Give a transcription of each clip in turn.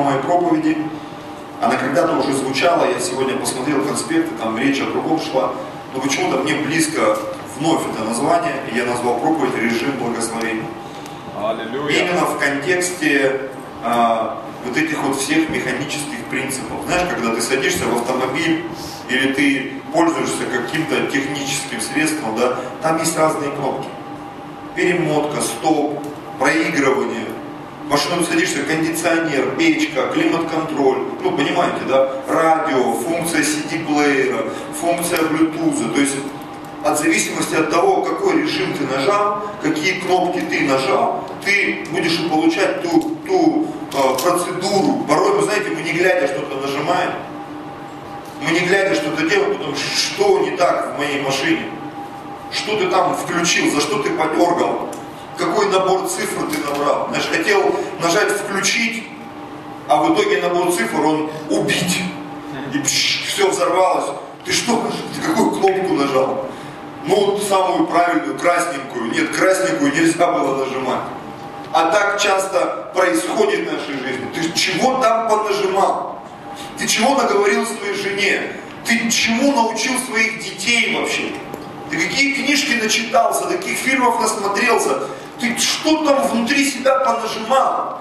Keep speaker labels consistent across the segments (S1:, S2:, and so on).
S1: тема моей проповеди. Она когда-то уже звучала, я сегодня посмотрел конспекты, там речь о другом шла. Но почему-то мне близко вновь это название, и я назвал проповедь «Режим благословения».
S2: Аллилуйя.
S1: Именно в контексте а, вот этих вот всех механических принципов. Знаешь, когда ты садишься в автомобиль или ты пользуешься каким-то техническим средством, да, там есть разные кнопки. Перемотка, стоп, проигрывание. Ты садишься, кондиционер, печка, климат-контроль, ну понимаете, да, радио, функция CD-плеера, функция Bluetooth, то есть от зависимости от того, какой режим ты нажал, какие кнопки ты нажал, ты будешь получать ту, ту э, процедуру. Порой, вы знаете, мы не глядя что-то нажимаем, мы не глядя что-то делаем, потому что что не так в моей машине, что ты там включил, за что ты подергал, какой набор цифр ты набрал. Знаешь, хотел нажать включить, а в итоге набор цифр он убить. И пш, все взорвалось. Ты что, ты какую кнопку нажал? Ну, самую правильную, красненькую. Нет, красненькую нельзя было нажимать. А так часто происходит в нашей жизни. Ты чего там понажимал? Ты чего наговорил своей жене? Ты чему научил своих детей вообще? Ты какие книжки начитался, каких фильмов насмотрелся? Ты что там внутри себя понажимал?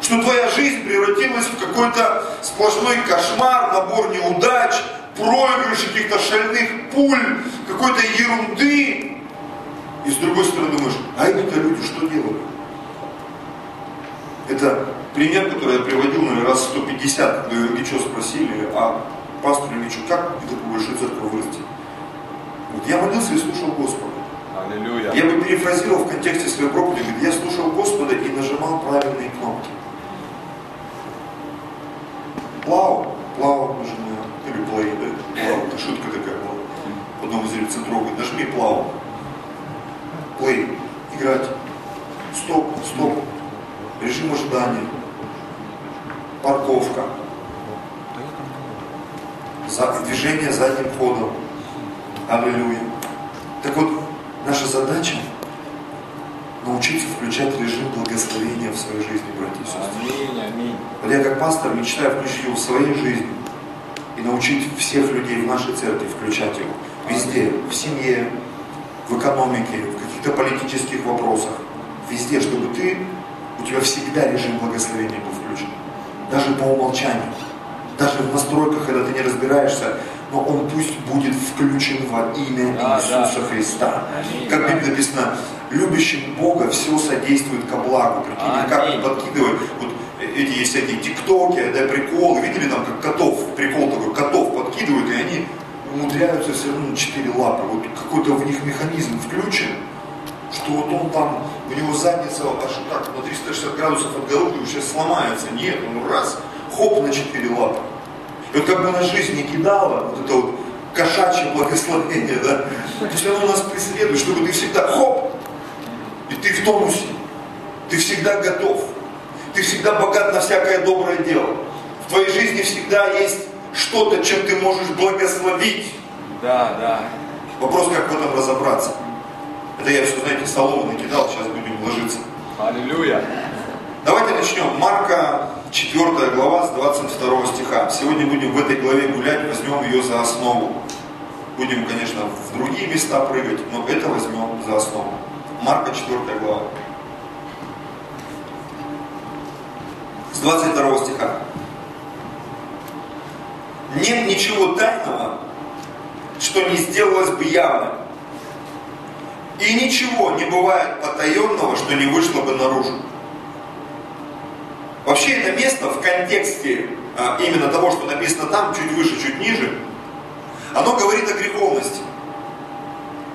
S1: Что твоя жизнь превратилась в какой-то сплошной кошмар, набор неудач, проигрыш каких-то шальных пуль, какой-то ерунды. И с другой стороны думаешь, а эти-то люди что делают? Это пример, который я приводил, наверное, раз 150, когда Ильича спросили, а пастор Ильичу, как такую большую церковь вырасти? Вот я молился и слушал Господа.
S2: Аллилуйя.
S1: Я бы перефразировал в контексте своей проповеди, я слушал Господа и нажимал правильные кнопки. Плау, плау нажимаю, или плей, да? Плау, это шутка такая была. Потом из рецентров говорит, нажми плау. Плей, играть. Стоп, стоп. Режим ожидания. Парковка. За- Движение задним ходом. Аллилуйя. Так вот, наша задача научиться включать режим благословения в свою жизнь, братья и сестры.
S2: Аминь, аминь.
S1: Вот я как пастор мечтаю включить его в своей жизни и научить всех людей в нашей церкви включать его. Везде, в семье, в экономике, в каких-то политических вопросах. Везде, чтобы ты, у тебя всегда режим благословения был включен. Даже по умолчанию. Даже в настройках, когда ты не разбираешься, но он пусть будет включен во имя
S2: Да,
S1: Иисуса
S2: да.
S1: Христа.
S2: Аминь,
S1: Как. Библии написано, любящим Бога все содействует ко благу. Прикиньте, как
S2: Аминь.
S1: он подкидывает. Вот эти есть всякие тиктоки, да, приколы. Видели там, как котов, прикол такой, котов подкидывают, и они умудряются все равно на четыре лапы. Вот какой-то в них механизм включен, что вот он там, у него задница аж так на 360 градусов от головы сейчас сломается. Нет, он раз, хоп на четыре лапы. И вот как бы на жизнь не кидала, вот это вот кошачье благословение, да, то есть оно нас преследует, чтобы ты всегда хоп, и ты в тонусе, ты всегда готов, ты всегда богат на всякое доброе дело. В твоей жизни всегда есть что-то, чем ты можешь благословить.
S2: Да, да.
S1: Вопрос, как в этом разобраться. Это я все, знаете, столовый накидал, сейчас будем ложиться.
S2: Аллилуйя.
S1: Давайте начнем. Марка 4 глава с 22 стиха. Сегодня будем в этой главе гулять, возьмем ее за основу. Будем, конечно, в другие места прыгать, но это возьмем за основу. Марка 4 глава. С 22 стиха. Нет ничего тайного, что не сделалось бы явным. И ничего не бывает потаенного, что не вышло бы наружу. Вообще это место в контексте а, именно того, что написано там, чуть выше, чуть ниже, оно говорит о греховности.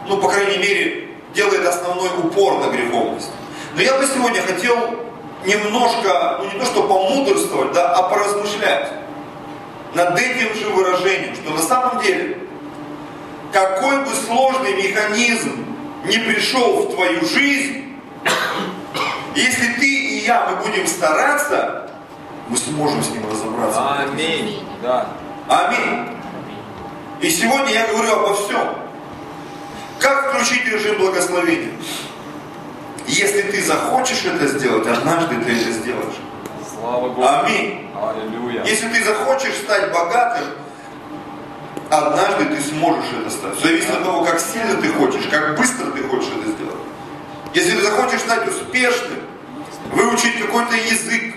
S1: Ну, по крайней мере, делает основной упор на греховность. Но я бы сегодня хотел немножко, ну не то что помудрствовать, да, а поразмышлять над этим же выражением, что на самом деле, какой бы сложный механизм не пришел в твою жизнь, если ты и я, мы будем стараться, мы сможем с ним разобраться.
S2: Аминь. Да.
S1: Аминь. И сегодня я говорю обо всем. Как включить режим благословения? Если ты захочешь это сделать, однажды ты это сделаешь.
S2: Слава Богу.
S1: Аминь.
S2: Аллилуйя.
S1: Если ты захочешь стать богатым, однажды ты сможешь это стать. Зависит от того, как сильно ты хочешь, как быстро ты хочешь это сделать. Если ты захочешь стать успешным, выучить какой-то язык,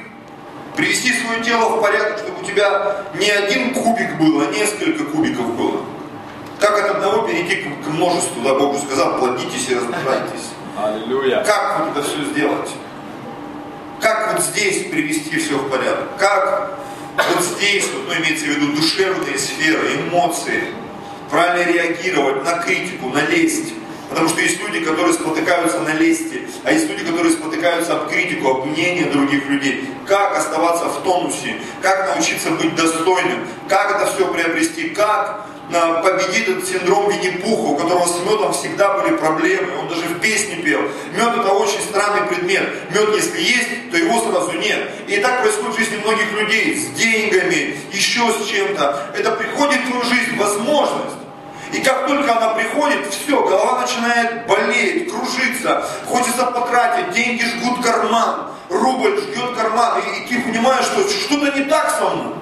S1: привести свое тело в порядок, чтобы у тебя не один кубик был, а несколько кубиков было. Как от одного перейти к, к множеству, да, Бог сказал, плодитесь и размножайтесь.
S2: Аллилуйя.
S1: Как вот это все сделать? Как вот здесь привести все в порядок? Как вот здесь, вот, ну, имеется в виду душевные сферы, эмоции, правильно реагировать на критику, на лесть. Потому что есть люди, которые спотыкаются на лести, а есть люди, которые спотыкаются об критику, об мнении других людей. Как оставаться в тонусе, как научиться быть достойным, как это все приобрести, как победить этот синдром Винни-Пуха, у которого с медом всегда были проблемы. Он даже в песне пел. Мед это очень странный предмет. Мед, если есть, то его сразу нет. И так происходит в жизни многих людей. С деньгами, еще с чем-то. Это приходит в твою жизнь возможность. И как только она приходит, все, голова начинает болеть, кружиться, хочется потратить, деньги жгут карман, рубль жгет карман, и, и ты понимаешь, что что-то не так со мной.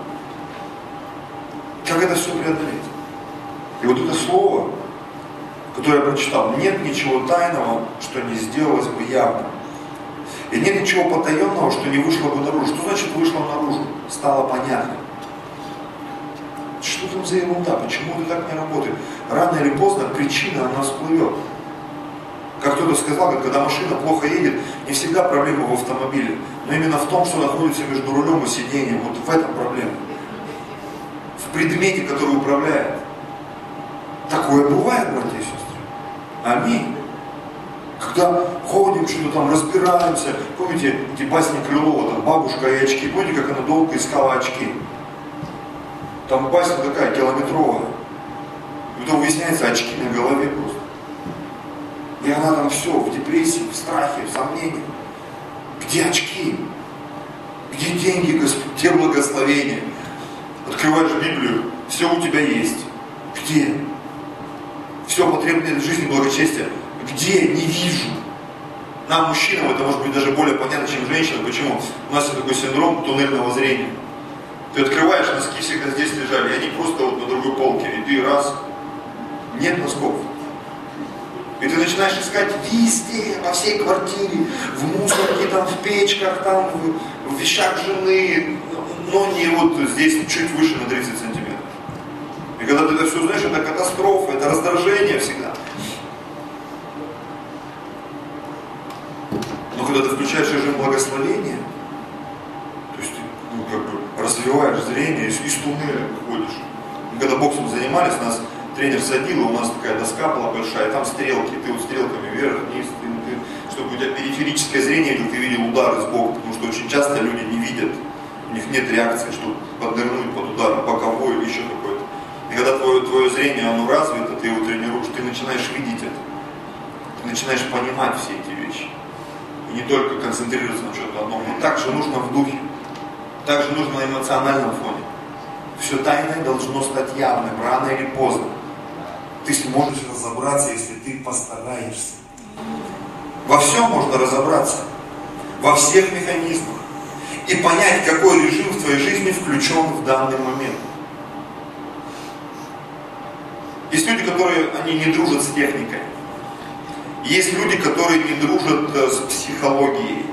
S1: Как это все преодолеть? И вот это слово, которое я прочитал, нет ничего тайного, что не сделалось бы явно. И нет ничего потаенного, что не вышло бы наружу. Что значит вышло наружу? Стало понятно. Что там за ерунда? Почему это так не работает? Рано или поздно причина, она всплывет. Как кто-то сказал, когда машина плохо едет, не всегда проблема в автомобиле, но именно в том, что находится между рулем и сиденьем. Вот в этом проблема. В предмете, который управляет. Такое бывает, братья и сестры. Аминь. Когда ходим, что-то там разбираемся. Помните эти басни Крылова, там бабушка и очки. Помните, как она долго искала очки? Там басня такая километровая. И потом выясняется очки на голове просто. И она там все, в депрессии, в страхе, в сомнении. Где очки? Где деньги, Господь? Где благословение? Открываешь Библию, все у тебя есть. Где? все потребное в жизни благочестия. Где? Не вижу. Нам, мужчинам, это может быть даже более понятно, чем женщинам. Почему? У нас есть такой синдром туннельного зрения. Ты открываешь, носки всегда здесь лежали, и они просто вот на другой полке. И ты раз, нет носков. И ты начинаешь искать везде, по всей квартире, в мусорке, там, в печках, там, в, в вещах жены, но не вот здесь, чуть выше на 30 сантиметров. И когда ты это все знаешь, это катастрофа, это раздражение всегда. Но когда ты включаешь режим благословения, то есть ну, как бы развиваешь зрение, из, из туннеля выходишь. Мы когда боксом занимались, нас тренер садил, и у нас такая доска была большая, там стрелки, ты вот стрелками вверх, вниз, ты, ты, чтобы у тебя периферическое зрение, ты видел удары сбоку, потому что очень часто люди не видят, у них нет реакции, чтобы поднырнуть под ударом, боковой или еще какой-то. И когда твое, твое зрение, оно развито, ты его тренируешь, ты начинаешь видеть это. Ты начинаешь понимать все эти вещи. И не только концентрироваться на чем-то одном, но также нужно в духе. Также нужно на эмоциональном фоне. Все тайное должно стать явным, рано или поздно. Ты сможешь разобраться, если ты постараешься. Во всем можно разобраться. Во всех механизмах. И понять, какой режим в твоей жизни включен в данный момент. Есть люди, которые они не дружат с техникой. Есть люди, которые не дружат э, с психологией.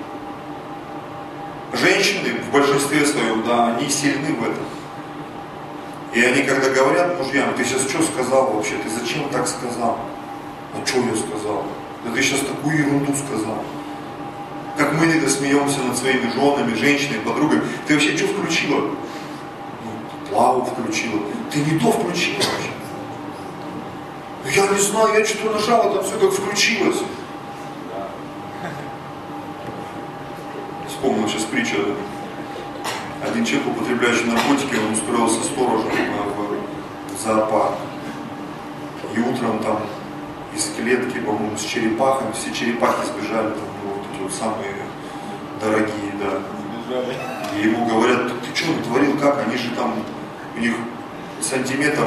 S1: Женщины в большинстве своем, да, они сильны в этом. И они, когда говорят мужьям, ты сейчас что сказал вообще, ты зачем так сказал? А что я сказал? Да ты сейчас такую ерунду сказал. Как мы иногда смеемся над своими женами, женщинами, подругами. Ты вообще что включила? Ну, плаву включила. Ты не то включила вообще. Ну я не знаю, я что-то нажал, там все как включилось. Вспомнил сейчас притчу. Один человек, употребляющий наркотики, он устроился сторожем в, в зоопарк. И утром там из клетки, по-моему, с черепахами, все черепахи сбежали, там, ну, вот эти вот самые дорогие, да. И ему говорят, ты что натворил, как? Они же там, у них сантиметр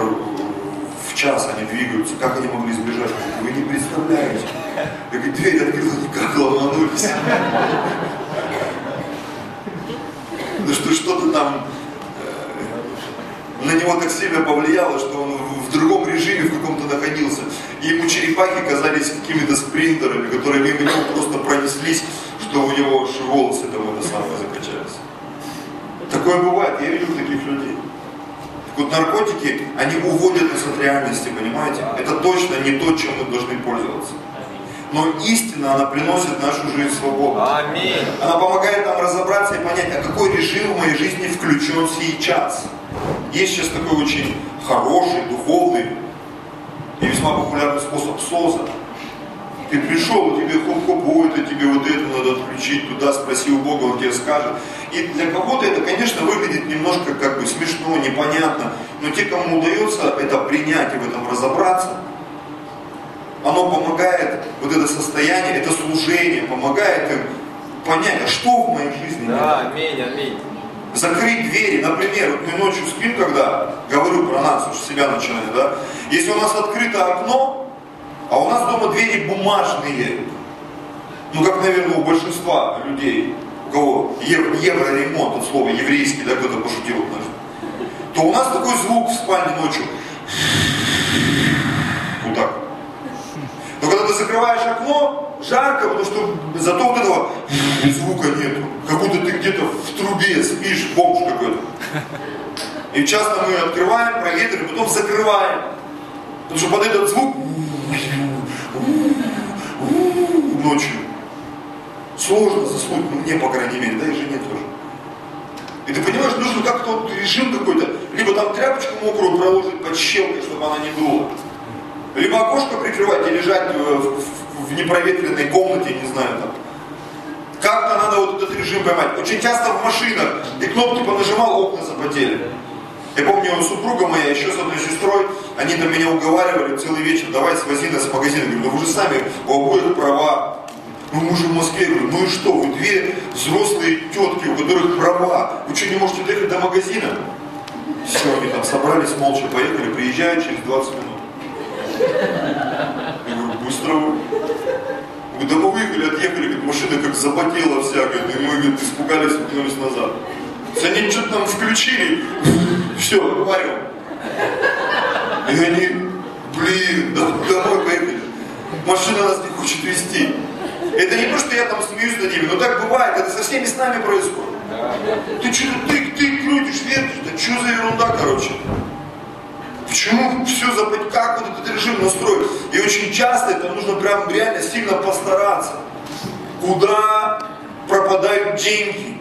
S1: в час они двигаются, как они могли сбежать? Вы не представляете. Как дверь открыла, как ломанулись. Что что-то там э, на него так сильно повлияло, что он в другом режиме в каком-то находился. И ему черепахи казались какими-то спринтерами, которые мимо него просто пронеслись, что у него аж волосы там это самое закачались. Такое бывает, я видел таких людей. Так вот наркотики, они уводят нас от реальности, понимаете? Это точно не то, чем мы должны пользоваться. Но истина, она приносит в нашу жизнь свободу.
S2: Аминь.
S1: Она помогает нам разобраться и понять, а какой режим в моей жизни включен сейчас. Есть сейчас такой очень хороший, духовный и весьма популярный способ СОЗа. Ты пришел, тебе хоп-хоп, это тебе вот это надо отключить, туда спроси у Бога, он тебе скажет. И для кого-то это, конечно, выглядит немножко как бы смешно, непонятно, но те, кому удается это принять и в этом разобраться, оно помогает, вот это состояние, это служение, помогает им понять, а что в моей жизни
S2: Да, аминь, аминь.
S1: Закрыть двери, например, вот мы ночью спим, когда, говорю про нас, уж себя начинаю, да, если у нас открыто окно, а у нас дома двери бумажные, ну как, наверное, у большинства людей, у кого евро, евроремонт, от слова еврейский, да, кто-то пошутил то у нас такой звук в спальне ночью. Вот так. Но когда ты закрываешь окно, жарко, потому что зато вот этого звука нету. Как будто ты где-то в трубе спишь, бомж какой-то. И часто мы открываем, проветриваем, потом закрываем. Потому что под этот звук ночью сложно заснуть, ну мне, по крайней мере, да и жене тоже. И ты понимаешь, нужно как-то вот режим какой-то, либо там тряпочку мокрую проложить под щелкой, чтобы она не дула. Либо окошко прикрывать и лежать в, в, в непроветренной комнате, не знаю, там. Как-то надо вот этот режим поймать. Очень часто в машинах ты кнопки понажимал, окна запотели. Я помню, супруга моя еще с одной сестрой, они там меня уговаривали целый вечер, давай свози нас в магазин. Я говорю, ну вы же сами, у обоих права. Ну мы же в Москве, я говорю, ну и что, вы две взрослые тетки, у которых права, вы что, не можете доехать до магазина? Все, они там собрались, молча поехали, приезжают через 20 минут. Я говорю, быстро вы. Мы выехали, отъехали, говорит, машина как запотела вся, говорит, и мы говорит, испугались, вернулись назад. Они что-то там включили, все, варим. И они, блин, домой поехали. Машина нас не хочет везти. Это не то, что я там смеюсь над ними, но так бывает, это со всеми с нами происходит. Ты что, ты, ты крутишь, вертишь, да что за ерунда, короче. Почему все забыть, как вот этот режим настроить? И очень часто это нужно прям реально сильно постараться. Куда пропадают деньги?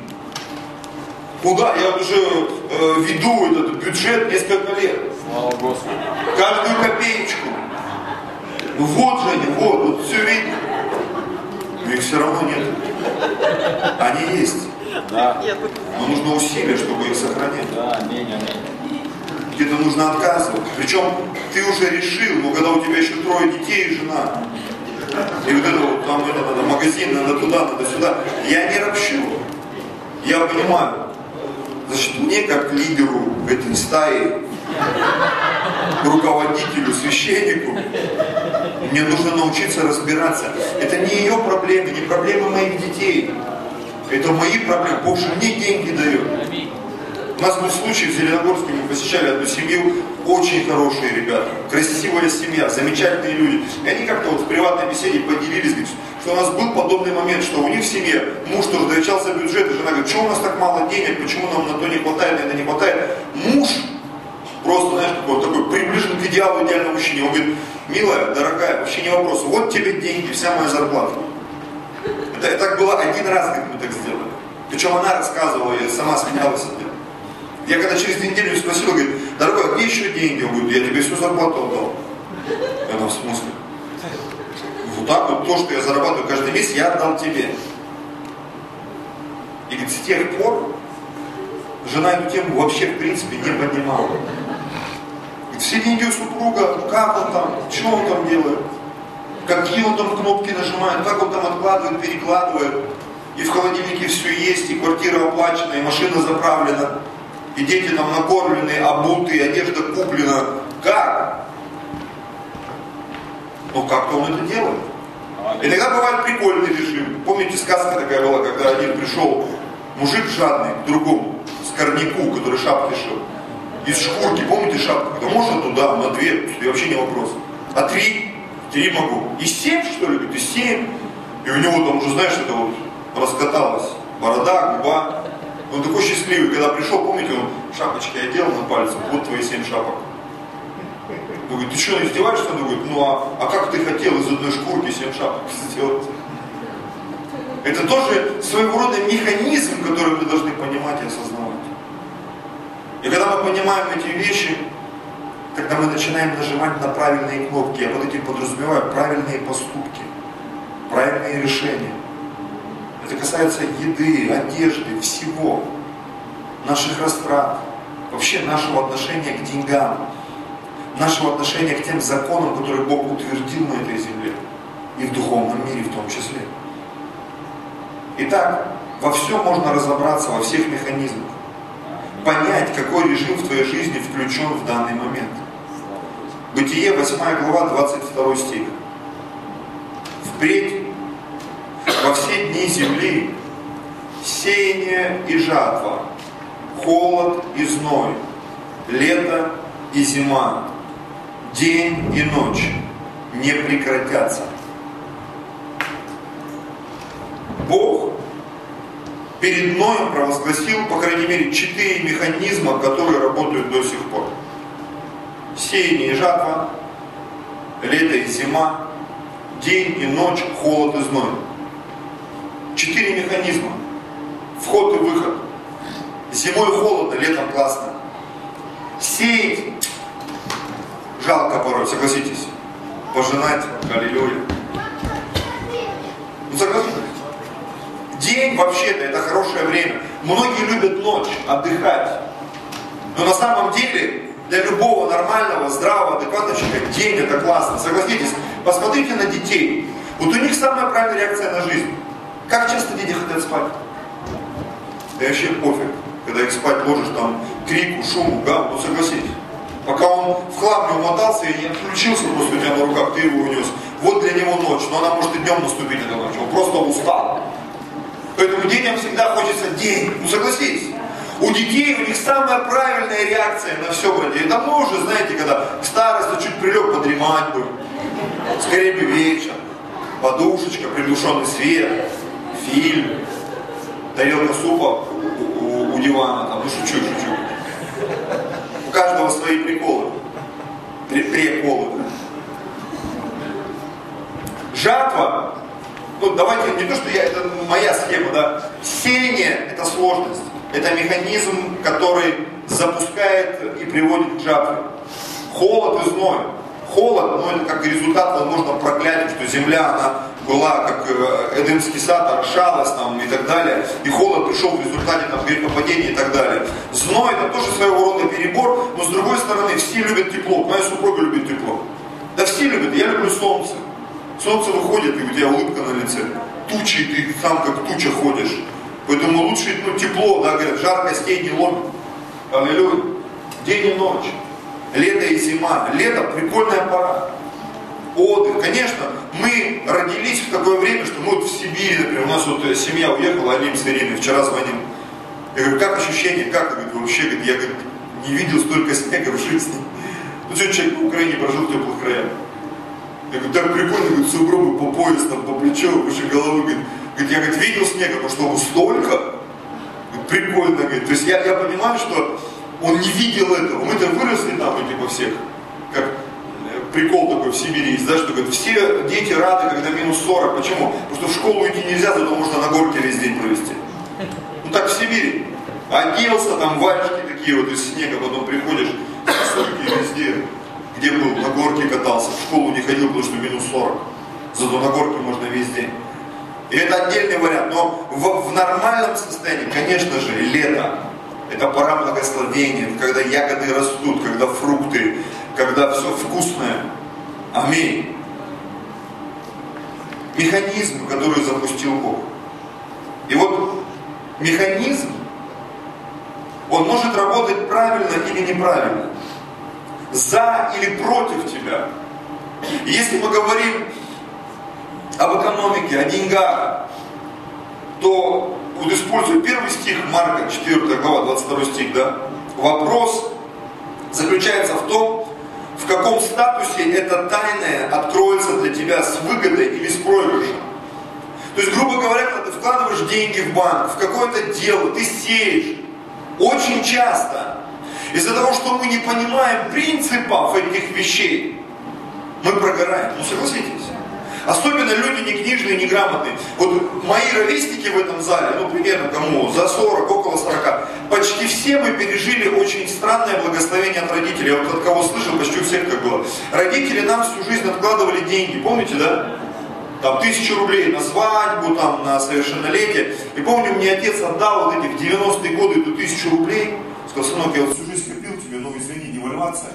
S1: Куда? Я уже э, веду этот бюджет несколько лет.
S2: Слава Господу.
S1: Каждую копеечку. Ну вот же они, вот, вот все видно. Но их все равно нет. Они есть.
S2: Да,
S1: Но нужно усилия, чтобы их сохранять.
S2: да, аминь, аминь.
S1: Где-то нужно отказывать. Причем ты уже решил, но когда у тебя еще трое детей и жена, и вот это вот, там это надо, магазин, надо туда, надо сюда. Я не ропщу. Я понимаю. Значит, мне как лидеру этой стаи, руководителю, священнику, мне нужно научиться разбираться. Это не ее проблемы, не проблемы моих детей. Это мои проблемы. Бог же мне деньги дает. У нас был случай в Зеленогорске, мы посещали одну семью, очень хорошие ребята, красивая семья, замечательные люди. И они как-то вот в приватной беседе поделились, что у нас был подобный момент, что у них в семье муж тоже довечался бюджет, и жена говорит, что у нас так мало денег, почему нам на то не хватает, на это не хватает. Муж просто, знаешь, такой, такой приближен к идеалу идеального мужчине. Он говорит, милая, дорогая, вообще не вопрос, вот тебе деньги, вся моя зарплата. Это, это так было один раз, как мы так сделали. Причем она рассказывала, я сама смеялась. Я когда через неделю спросил, говорит, дорогой, а где еще деньги? Он говорит, я тебе всю зарплату отдал. Я там в смысле? Вот так вот то, что я зарабатываю каждый месяц, я отдал тебе. И говорит, с тех пор жена эту тему вообще в принципе не поднимала. Говорит, все деньги у супруга, ну как он там, что он там делает, какие он там кнопки нажимает, как он там откладывает, перекладывает. И в холодильнике все есть, и квартира оплачена, и машина заправлена и дети там накормлены, обуты, одежда куплена. Как? Ну как-то он это делает. Иногда бывает прикольный режим. Помните, сказка такая была, когда один пришел, мужик жадный, к другому. скорняку, который шапки шил. Из шкурки, помните шапку? Да можно туда, на две, и вообще не вопрос. А три? Три могу. И семь, что ли? Говорит, и семь. И у него там уже, знаешь, это вот раскаталось. Борода, губа. Он такой счастливый, когда пришел, помните, он шапочки одел на пальцах, вот твои семь шапок. Он говорит, ты что, издеваешься? Он говорит, ну а, а как ты хотел из одной шкурки семь шапок сделать? Это тоже своего рода механизм, который мы должны понимать и осознавать. И когда мы понимаем эти вещи, когда мы начинаем нажимать на правильные кнопки, я под этим подразумеваю правильные поступки, правильные решения. Это касается еды, одежды, всего, наших растрат, вообще нашего отношения к деньгам, нашего отношения к тем законам, которые Бог утвердил на этой земле, и в духовном мире в том числе. Итак, во всем можно разобраться, во всех механизмах. Понять, какой режим в твоей жизни включен в данный момент. Бытие, 8 глава, 22 стих. Впредь во все дни земли сеяние и жатва, холод и зной, лето и зима, день и ночь не прекратятся. Бог перед Ноем провозгласил, по крайней мере, четыре механизма, которые работают до сих пор. Сеяние и жатва, лето и зима, день и ночь, холод и зной. Четыре механизма. Вход и выход. Зимой холодно, летом классно. Сеять жалко порой, согласитесь. Пожинать, аллилуйя. Ну согласитесь? День вообще-то это хорошее время. Многие любят ночь, отдыхать. Но на самом деле для любого нормального, здравого, адекватного человека день это классно. Согласитесь, посмотрите на детей. Вот у них самая правильная реакция на жизнь. Как часто дети хотят спать? Да вообще пофиг. Когда их спать ложишь, там крику, шуму, гам, ну согласитесь. Пока он в хлам не умотался и не отключился просто у тебя на руках, ты его унес. Вот для него ночь, но она может и днем наступить эта ночь. Он просто устал. Поэтому детям всегда хочется день. Ну согласитесь. У детей у них самая правильная реакция на все вроде. Это мы уже, знаете, когда к старости чуть прилег подремать бы. Скорее бы вечер. Подушечка, приглушенный свет, фильм, тарелка супа у, у, у дивана, там, ну шучу, шучу. У каждого свои приколы. Приколы. Жатва ну давайте, не то, что я, это моя схема, да, сеяние это сложность, это механизм, который запускает и приводит к жатве. Холод и зной. Холод, но это как результат, возможно, проклятия, что земля, она была как э, Эдемский сад, орошалась там и так далее. И холод пришел в результате там грехопадения и так далее. Зной это тоже своего рода перебор, но с другой стороны все любят тепло. Моя супруга любит тепло. Да все любят, я люблю солнце. Солнце выходит, и у тебя улыбка на лице. Тучи, ты сам как туча ходишь. Поэтому лучше ну, тепло, да, говорят, жарко стей не ломит. Аллилуйя. День и ночь. Лето и зима. Лето прикольная пора. Отдых. Конечно, мы родились в такое время, что мы вот в Сибири, например, у нас вот э, семья уехала, Алим с Ириной, вчера звонил. Я говорю, как ощущение, как? Говорит, вообще, говорит, я говорит, не видел столько снега в жизни. Ну, сегодня человек в Украине прожил в теплых краях. Я говорю, так прикольно, говорит, сугробы по пояс, там, по плечо, выше головы, говорит, я, говорит, видел снега, но чтобы столько, говорит, прикольно, говорит, то есть я, я понимаю, что он не видел этого, мы-то выросли там, типа всех, как прикол такой в Сибири есть, да, что говорит, все дети рады, когда минус 40, почему? Потому что в школу идти нельзя, зато можно на горке весь день провести. Ну так в Сибири. Оделся, там варежки такие вот из снега, потом приходишь, сосульки везде где был, на горке катался, в школу не ходил, потому что минус 40. Зато на горке можно весь день. И это отдельный вариант. Но в, в нормальном состоянии, конечно же, лето. Это пора благословения, когда ягоды растут, когда фрукты, когда все вкусное. Аминь. Механизм, который запустил Бог. И вот механизм, он может работать правильно или неправильно за или против тебя. И если мы говорим об экономике, о деньгах, то вот используя первый стих Марка, 4 глава, 22 стих, да, вопрос заключается в том, в каком статусе это тайное откроется для тебя с выгодой или с проигрышем. То есть, грубо говоря, когда ты вкладываешь деньги в банк, в какое-то дело, ты сеешь. Очень часто из-за того, что мы не понимаем принципов этих вещей, мы прогораем. Ну согласитесь. Особенно люди не книжные, не грамотные. Вот мои ровесники в этом зале, ну примерно кому, за 40, около 40, почти все мы пережили очень странное благословение от родителей. Я вот от кого слышал, почти у всех так было. Родители нам всю жизнь откладывали деньги, помните, да? Там тысячу рублей на свадьбу, там на совершеннолетие. И помню, мне отец отдал вот этих 90-е годы эту тысячу рублей. Сказал, сынок, я вот всю жизнь копил тебе, но извини, девальвация.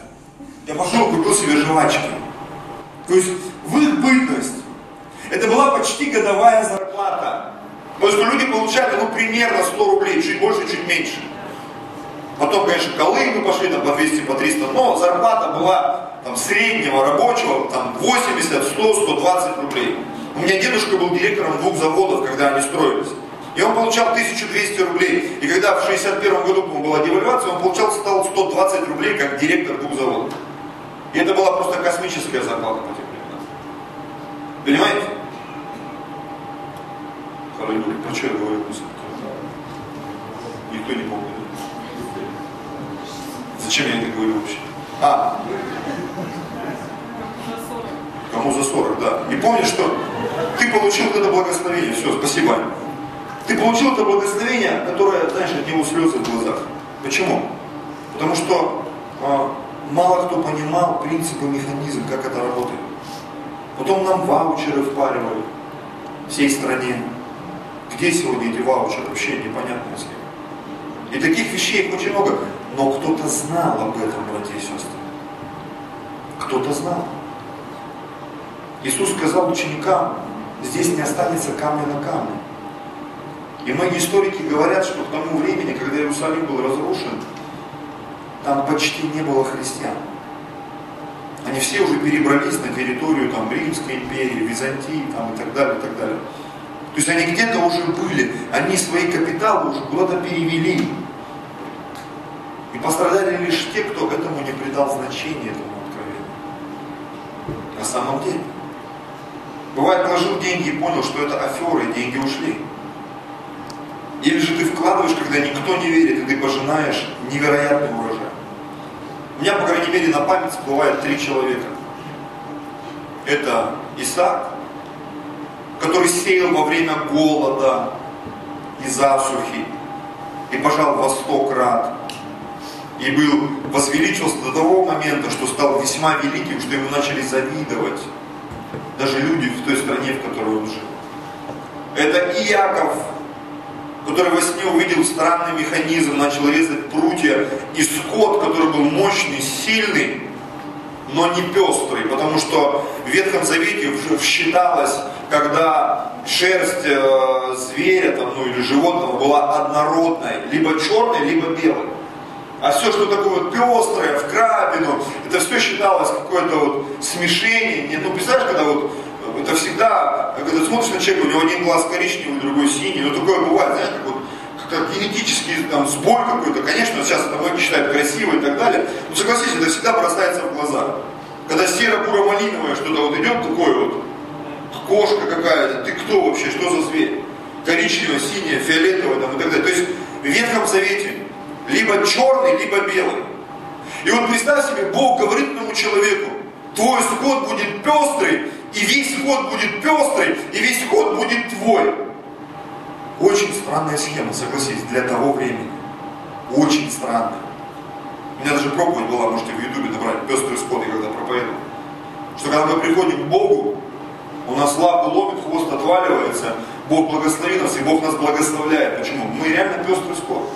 S1: Я пошел, купил себе жвачки. То есть в их бытность это была почти годовая зарплата. То есть люди получали ну, примерно 100 рублей, чуть больше, чуть меньше. Потом, конечно, колы мы пошли там по 200, по 300, но зарплата была там среднего рабочего там 80, 100, 120 рублей. У меня дедушка был директором двух заводов, когда они строились. И он получал 1200 рублей. И когда в 61 году была девальвация, он получал стал 120 рублей как директор двух заводов. И это была просто космическая зарплата по тем временам. Понимаете? Аллилуйя. Про что я говорю? Никто не помнит. Зачем я это говорю вообще? А, кому за 40, да. И помни, что ты получил это благословение. Все, спасибо. Ты получил это благословение, которое, знаешь, от него слезы в глазах. Почему? Потому что а, мало кто понимал принципы, механизм, как это работает. Потом нам ваучеры впаривали всей стране. Где сегодня эти ваучеры? Вообще непонятно И таких вещей очень много. Но кто-то знал об этом, братья и сестры. Кто-то знал. Иисус сказал ученикам, здесь не останется камня на камне. И многие историки говорят, что к тому времени, когда Иерусалим был разрушен, там почти не было христиан. Они все уже перебрались на территорию там, Римской империи, Византии там, и так далее, и так далее. То есть они где-то уже были, они свои капиталы уже куда-то перевели. И пострадали лишь те, кто этому не придал значения, этому откровению. На самом деле. Бывает, положил деньги и понял, что это аферы, деньги ушли. Или же ты вкладываешь, когда никто не верит, и ты пожинаешь невероятный урожай. У меня, по крайней мере, на память всплывает три человека. Это Исаак, который сеял во время голода и засухи, и пожал во сто крат, и был, возвеличился до того момента, что стал весьма великим, что ему начали завидовать даже люди в той стране, в которой он жил. Это Иаков, который во сне увидел странный механизм, начал резать прутья, и скот, который был мощный, сильный, но не пестрый, потому что в Ветхом Завете считалось, когда шерсть э, зверя там, ну, или животного была однородной, либо черной, либо белой. А все, что такое вот пестрое, в крапину, это все считалось какое-то вот смешение. Нет, ну представляешь, когда вот это всегда, когда смотришь на человека, у него один глаз коричневый, другой синий, ну такое бывает, знаешь, как вот как генетический там сбой какой-то, конечно, сейчас это многие считают красиво и так далее, но согласитесь, это всегда бросается в глаза. Когда серо-буро-малиновое что-то вот идет такое вот, кошка какая-то, ты кто вообще, что за зверь? Коричневое, синее, фиолетовое там и так далее. То есть в Ветхом Завете либо черный, либо белый. И вот представь себе, Бог говорит этому человеку, твой скот будет пестрый, и весь ход будет пестрый, и весь ход будет твой. Очень странная схема, согласитесь, для того времени. Очень странная. У меня даже проповедь была, можете в Ютубе набрать, пестрый скот, я когда проповедовал. Что когда мы приходим к Богу, у нас лапы ломит, хвост отваливается, Бог благословит нас, и Бог нас благословляет. Почему? Мы реально пестрый скот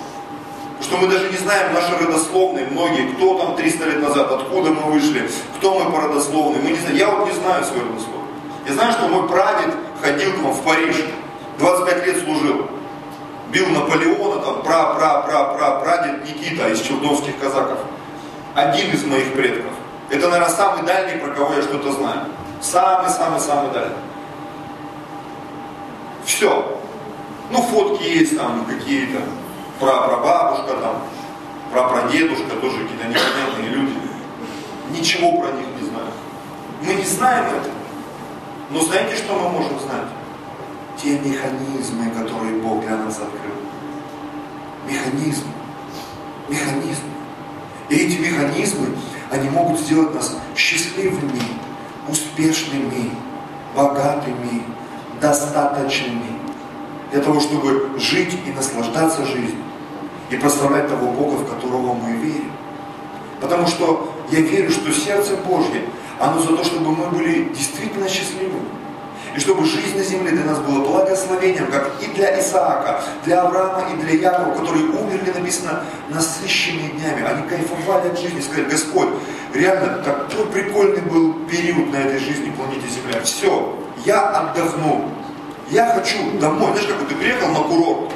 S1: что мы даже не знаем наши родословные, многие, кто там 300 лет назад, откуда мы вышли, кто мы по родословной, мы не знаем, я вот не знаю свой родословный. Я знаю, что мой прадед ходил к вам в Париж, 25 лет служил, бил Наполеона, там, пра-пра-пра-пра-прадед Никита из челдонских казаков, один из моих предков. Это, наверное, самый дальний, про кого я что-то знаю. Самый-самый-самый дальний. Все. Ну, фотки есть там какие-то, про прабабушка там, про прадедушка, тоже какие-то непонятные люди. Ничего про них не знаю. Мы не знаем это. Но знаете, что мы можем знать? Те механизмы, которые Бог для нас открыл. Механизмы. Механизмы. И эти механизмы, они могут сделать нас счастливыми, успешными, богатыми, достаточными. Для того, чтобы жить и наслаждаться жизнью. И прославлять того Бога, в которого мы верим. Потому что я верю, что сердце Божье, оно за то, чтобы мы были действительно счастливыми. И чтобы жизнь на земле для нас была благословением, как и для Исаака, для Авраама и для Якова, которые умерли, написано, насыщенные днями. Они кайфовали от жизни, сказали, Господь, реально, такой прикольный был период на этой жизни планете Земля. Все, я отдохну. Я хочу домой. Знаешь, как ты приехал на курорт,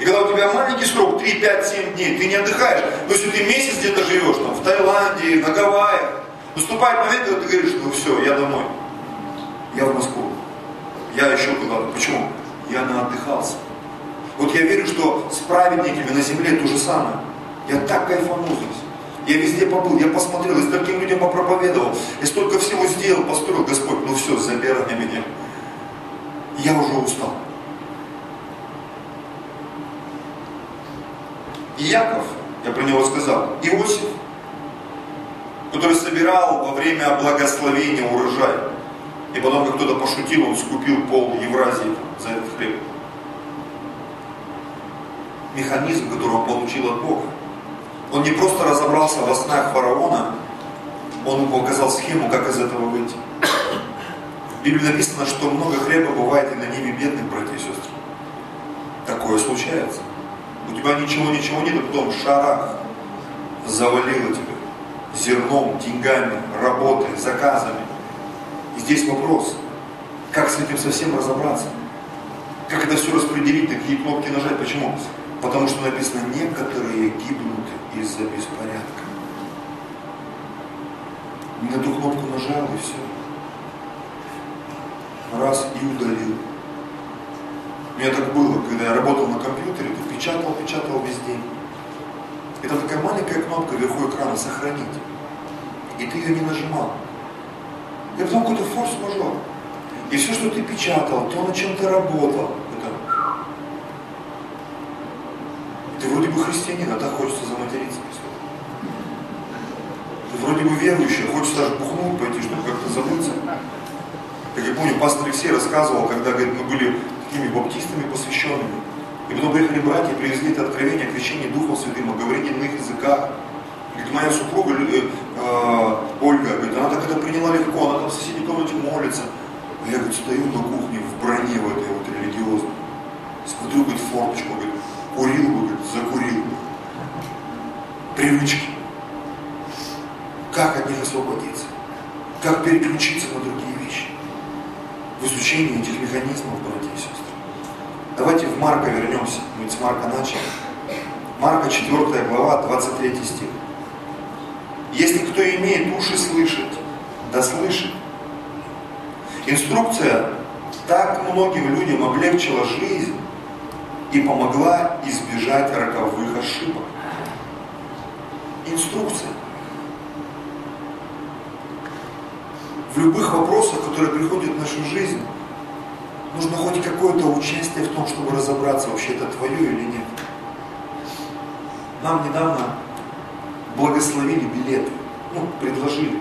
S1: и когда у тебя маленький срок, 3, 5, 7 дней, ты не отдыхаешь. Но если ты месяц где-то живешь, там, в Таиланде, на Гавайях, наступает момент, когда ты говоришь, ну все, я домой. Я в Москву. Я еще куда-то. Почему? Я наотдыхался. Вот я верю, что с праведниками на земле то же самое. Я так кайфанул здесь. Я везде побыл, я посмотрел, я стольким людям попроповедовал, я столько всего сделал, построил, Господь, ну все, забирай меня. Я уже устал. И Яков, я про него сказал, Иосиф, который собирал во время благословения урожай. И потом, как кто-то пошутил, он скупил пол Евразии за этот хлеб. Механизм, который он получил от Бога. Он не просто разобрался во снах фараона, он ему показал схему, как из этого выйти. В Библии написано, что много хлеба бывает и на небе бедных, братья и сестры. Такое случается. У тебя ничего-ничего нет, а потом шарах завалило тебя зерном, деньгами, работой, заказами. И здесь вопрос, как с этим совсем разобраться? Как это все распределить, на какие кнопки нажать? Почему? Потому что написано, некоторые гибнут из-за беспорядка. На эту кнопку нажал и все. Раз и удалил. У меня так было, когда я работал на компьютере, ты печатал, печатал весь день. И там такая маленькая кнопка вверху экрана «Сохранить». И ты ее не нажимал. И потом какой-то форс-мажор. И все, что ты печатал, то, над чем ты работал, это... Ты вроде бы христианин, а так хочется заматериться. Ты вроде бы верующий, а хочется даже бухнуть пойти, чтобы как-то забыться. Как я помню, пастор Алексей рассказывал, когда говорит, мы были такими баптистами посвященными. И потом приехали братья, привезли это откровение о крещении Духом Святым, о говорении на иных языках. Говорит, моя супруга э, э, Ольга, говорит, она так это приняла легко, она там в соседней комнате молится. А я, говорит, стою на кухне в броне в этой вот религиозной. Смотрю, говорит, форточку, говорит, курил говорит, закурил. Привычки. Как от них освободиться? Как переключиться на другие? В изучении этих механизмов, братья и сестры. Давайте в Марка вернемся. Мы с Марка начали. Марка 4 глава, 23 стих. Если кто имеет уши слышать, да слышит. Инструкция так многим людям облегчила жизнь и помогла избежать роковых ошибок. Инструкция. В любых вопросах, которые приходят в нашу жизнь, нужно хоть какое-то участие в том, чтобы разобраться, вообще это твое или нет. Нам недавно благословили билеты, ну, предложили.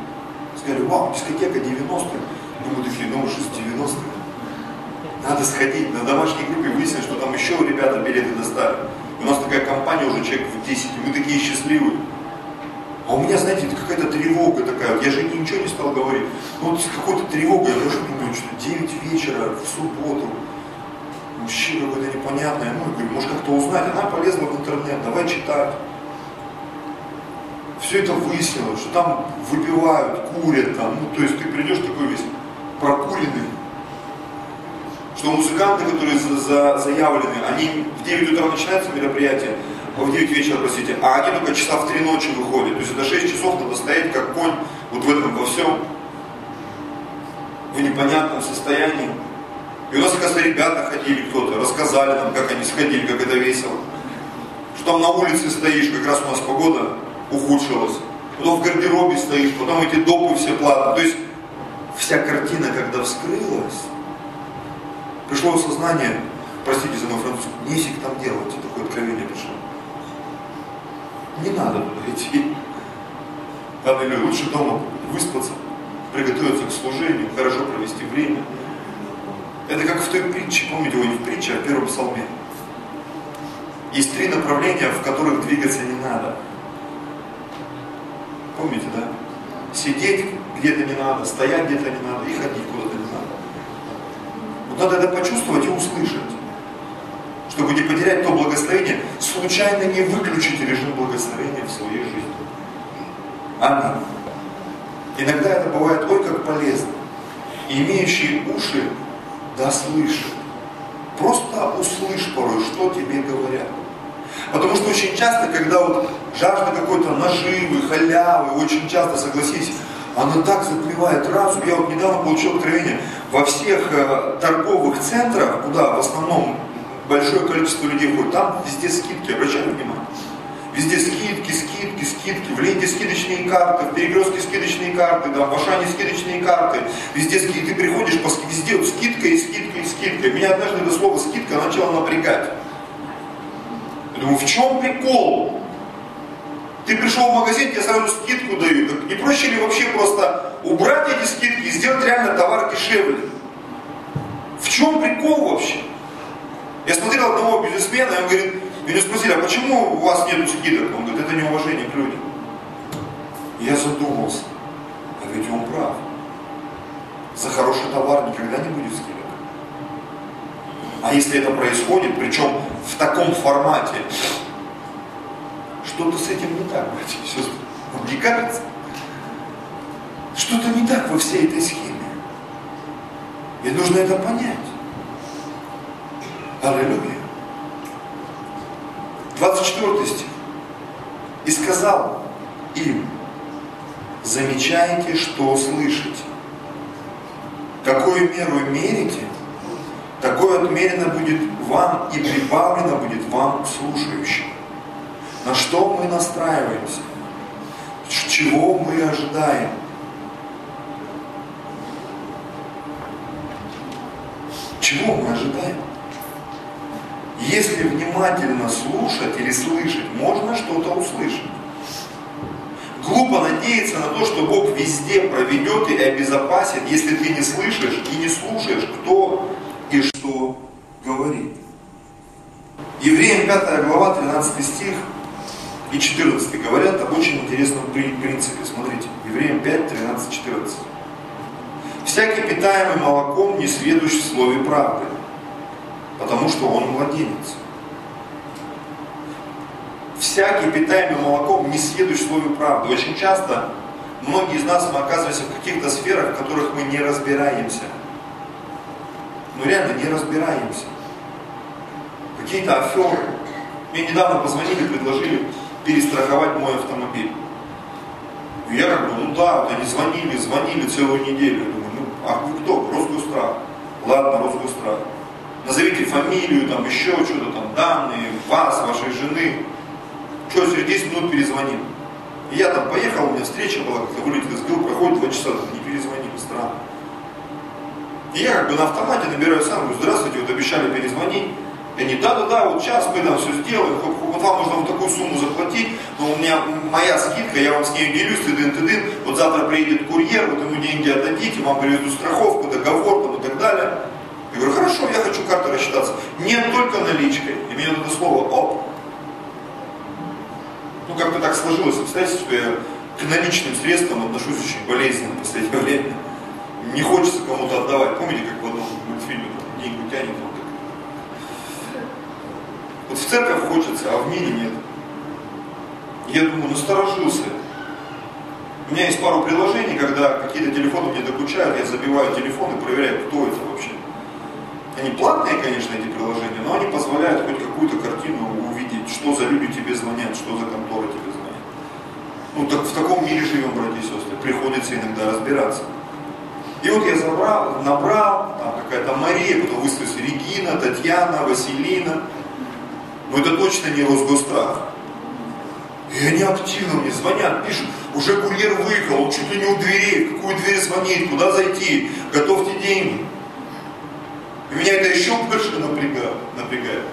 S1: Сказали, вау, дискотека 90-х. Ну, мы такие, ну, уже с 90-х. Надо сходить, на домашней группе выяснить, что там еще ребята билеты достали. У нас такая компания уже человек в 10, и мы такие счастливые. А у меня, знаете, какая-то тревога такая, я же ничего не стал говорить. Ну вот с какой-то тревогой, я тоже думаю, что 9 вечера в субботу, мужчина какой-то непонятный, ну, я говорю, может как-то узнать, она полезла в интернет, давай читать. Все это выяснилось, что там выпивают, курят там, ну, то есть ты придешь такой весь прокуренный, что музыканты, которые за, за, заявлены, они в 9 утра начинается мероприятие, в 9 вечера, простите, а они только часа в 3 ночи выходят. То есть это 6 часов надо стоять как конь вот в этом во всем, в непонятном состоянии. И у нас, оказывается, ребята ходили кто-то, рассказали нам, как они сходили, как это весело. Что там на улице стоишь, как раз у нас погода ухудшилась. Потом в гардеробе стоишь, потом эти допы все платные. То есть вся картина, когда вскрылась, пришло осознание, простите за мой француз, нефиг там делать, такое откровение пришло. Не надо туда идти. Аллилуйя. Лучше дома выспаться, приготовиться к служению, хорошо провести время. Это как в той притче, помните, его не в притче, а в первом псалме. Есть три направления, в которых двигаться не надо. Помните, да? Сидеть где-то не надо, стоять где-то не надо и ходить куда-то не надо. Вот надо это почувствовать и услышать чтобы не потерять то благословение, случайно не выключить режим благословения в своей жизни. Аминь. Иногда это бывает, ой, как полезно. И имеющие уши, да слышат. Просто услышь порой, что тебе говорят. Потому что очень часто, когда вот жажда какой-то наживы, халявы, очень часто, согласись, она так затмевает разум. Я вот недавно получил откровение. Во всех э, торговых центрах, куда в основном большое количество людей ходит, там везде скидки, обращайте внимание. Везде скидки, скидки, скидки, в ленте скидочные карты, в перекрестке скидочные карты, да, в Ашане скидочные карты, везде скидки, ты приходишь, по, везде вот скидка и скидка и скидка. Меня однажды это слово скидка начало напрягать. Я думаю, в чем прикол? Ты пришел в магазин, тебе сразу скидку дают. Не проще ли вообще просто убрать эти скидки и сделать реально товар дешевле? В чем прикол вообще? Я смотрел одного бизнесмена, и он говорит, меня спросили, а почему у вас нет скидок? Он говорит, это неуважение к людям. Я задумался, а ведь он прав. За хороший товар никогда не будет скидок. А если это происходит, причем в таком формате, что-то с этим не так, братья и сестры. Вам не кажется? Что-то не так во всей этой схеме. И нужно это понять. Аллилуйя. 24 стих. И сказал им, замечайте, что слышите. Какую меру мерите, такое отмерено будет вам и прибавлено будет вам слушающим. На что мы настраиваемся? Чего мы ожидаем? Чего мы ожидаем? Если внимательно слушать или слышать, можно что-то услышать. Глупо надеяться на то, что Бог везде проведет и обезопасит, если ты не слышишь и не слушаешь, кто и что говорит. Евреям 5 глава, 13 стих и 14 говорят об очень интересном принципе. Смотрите, Евреям 5, 13, 14. «Всякий питаемый молоком не сведущ в слове правды, потому что он младенец. Всякий питаемый молоком не следует слову правды. Очень часто многие из нас мы оказываемся в каких-то сферах, в которых мы не разбираемся. Ну реально не разбираемся. Какие-то аферы. Мне недавно позвонили, предложили перестраховать мой автомобиль. И я как бы, ну да, вот они звонили, звонили целую неделю. Я думаю, ну, а вы кто? Росгострах. Ладно, Росгострах назовите фамилию, там еще что-то, там данные, вас, вашей жены. Что, через 10 минут перезвоним. И я там поехал, у меня встреча была, как-то вылетел из ГИЛ, проходит 2 часа, не перезвонили, странно. И я как бы на автомате набираю сам, говорю, здравствуйте, вот обещали перезвонить. И они, да-да-да, вот сейчас мы там все сделаем, вот вам нужно вот такую сумму заплатить, но у меня моя скидка, я вам с ней делюсь, тыдын, тыдын, вот завтра приедет курьер, вот ему деньги отдадите, вам привезут страховку, договор там и так далее. Говорю, хорошо, я хочу картой рассчитаться. Нет, только наличкой. И мне это слово оп. Ну, как-то так сложилось обстоятельство, что я к наличным средствам отношусь очень болезненно в последнее время. Не хочется кому-то отдавать. Помните, как в одном мультфильме там, деньги тянет? Вот, так. вот в церковь хочется, а в мире нет. Я думаю, насторожился. У меня есть пару приложений, когда какие-то телефоны мне докучают, я забиваю телефон и проверяю, кто это вообще. Они платные, конечно, эти приложения, но они позволяют хоть какую-то картину увидеть, что за люди тебе звонят, что за конторы тебе звонят. Ну так в таком мире живем, братья и сестры, приходится иногда разбираться. И вот я забрал, набрал, там какая-то Мария, потом выставилась Регина, Татьяна, Василина. Но это точно не Росгострах. И они активно мне звонят, пишут, уже курьер выехал, он чуть ли не у дверей, в какую дверь звонить, куда зайти, готовьте деньги. И меня это еще больше напрягает. напрягает.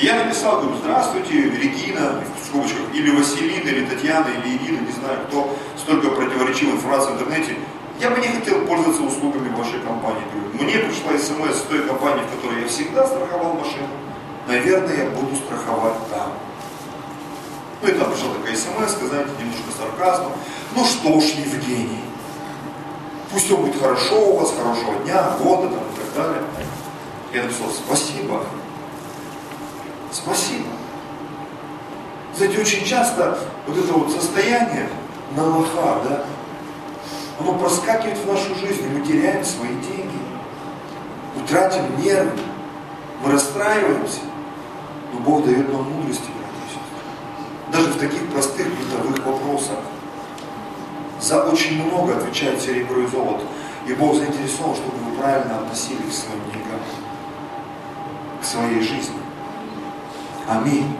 S1: И я написал, говорю, здравствуйте, Регина, в скобочках, или Василина, или Татьяна, или Ирина, не знаю кто, столько противоречивой информации в интернете. Я бы не хотел пользоваться услугами вашей компании. Говорю, мне пришла смс с той компании, в которой я всегда страховал машину. Наверное, я буду страховать там. Ну и там пришла такая смс, знаете, немножко сарказма. Ну что ж, Евгений, пусть все будет хорошо у вас, хорошего дня, года там, и так далее. Я написал, спасибо. Спасибо. Знаете, очень часто вот это вот состояние на лоха, да, оно проскакивает в нашу жизнь, и мы теряем свои деньги, мы тратим нервы, мы расстраиваемся, но Бог дает нам мудрости, даже в таких простых бытовых вопросах. За очень много отвечает серебро и золото. И Бог заинтересован, чтобы вы правильно относились к своим деньгам, к своей жизни. Аминь.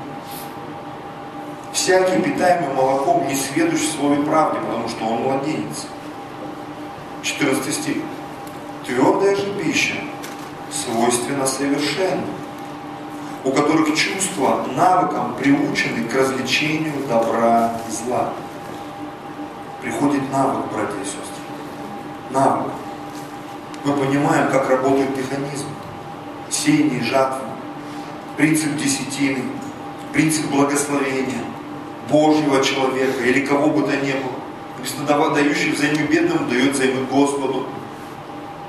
S1: Всякий питаемый молоком не сведущ в слове правде, потому что он младенец. 14 стих. Твердая же пища свойственна совершенным у которых чувства навыком приучены к развлечению добра и зла. Приходит навык, братья и сестры. Навык. Мы понимаем, как работает механизм. Сеяние и жатвы. Принцип десятины. Принцип благословения. Божьего человека или кого бы то ни было. Написано, дающий взаймы бедным, дает взаймы Господу.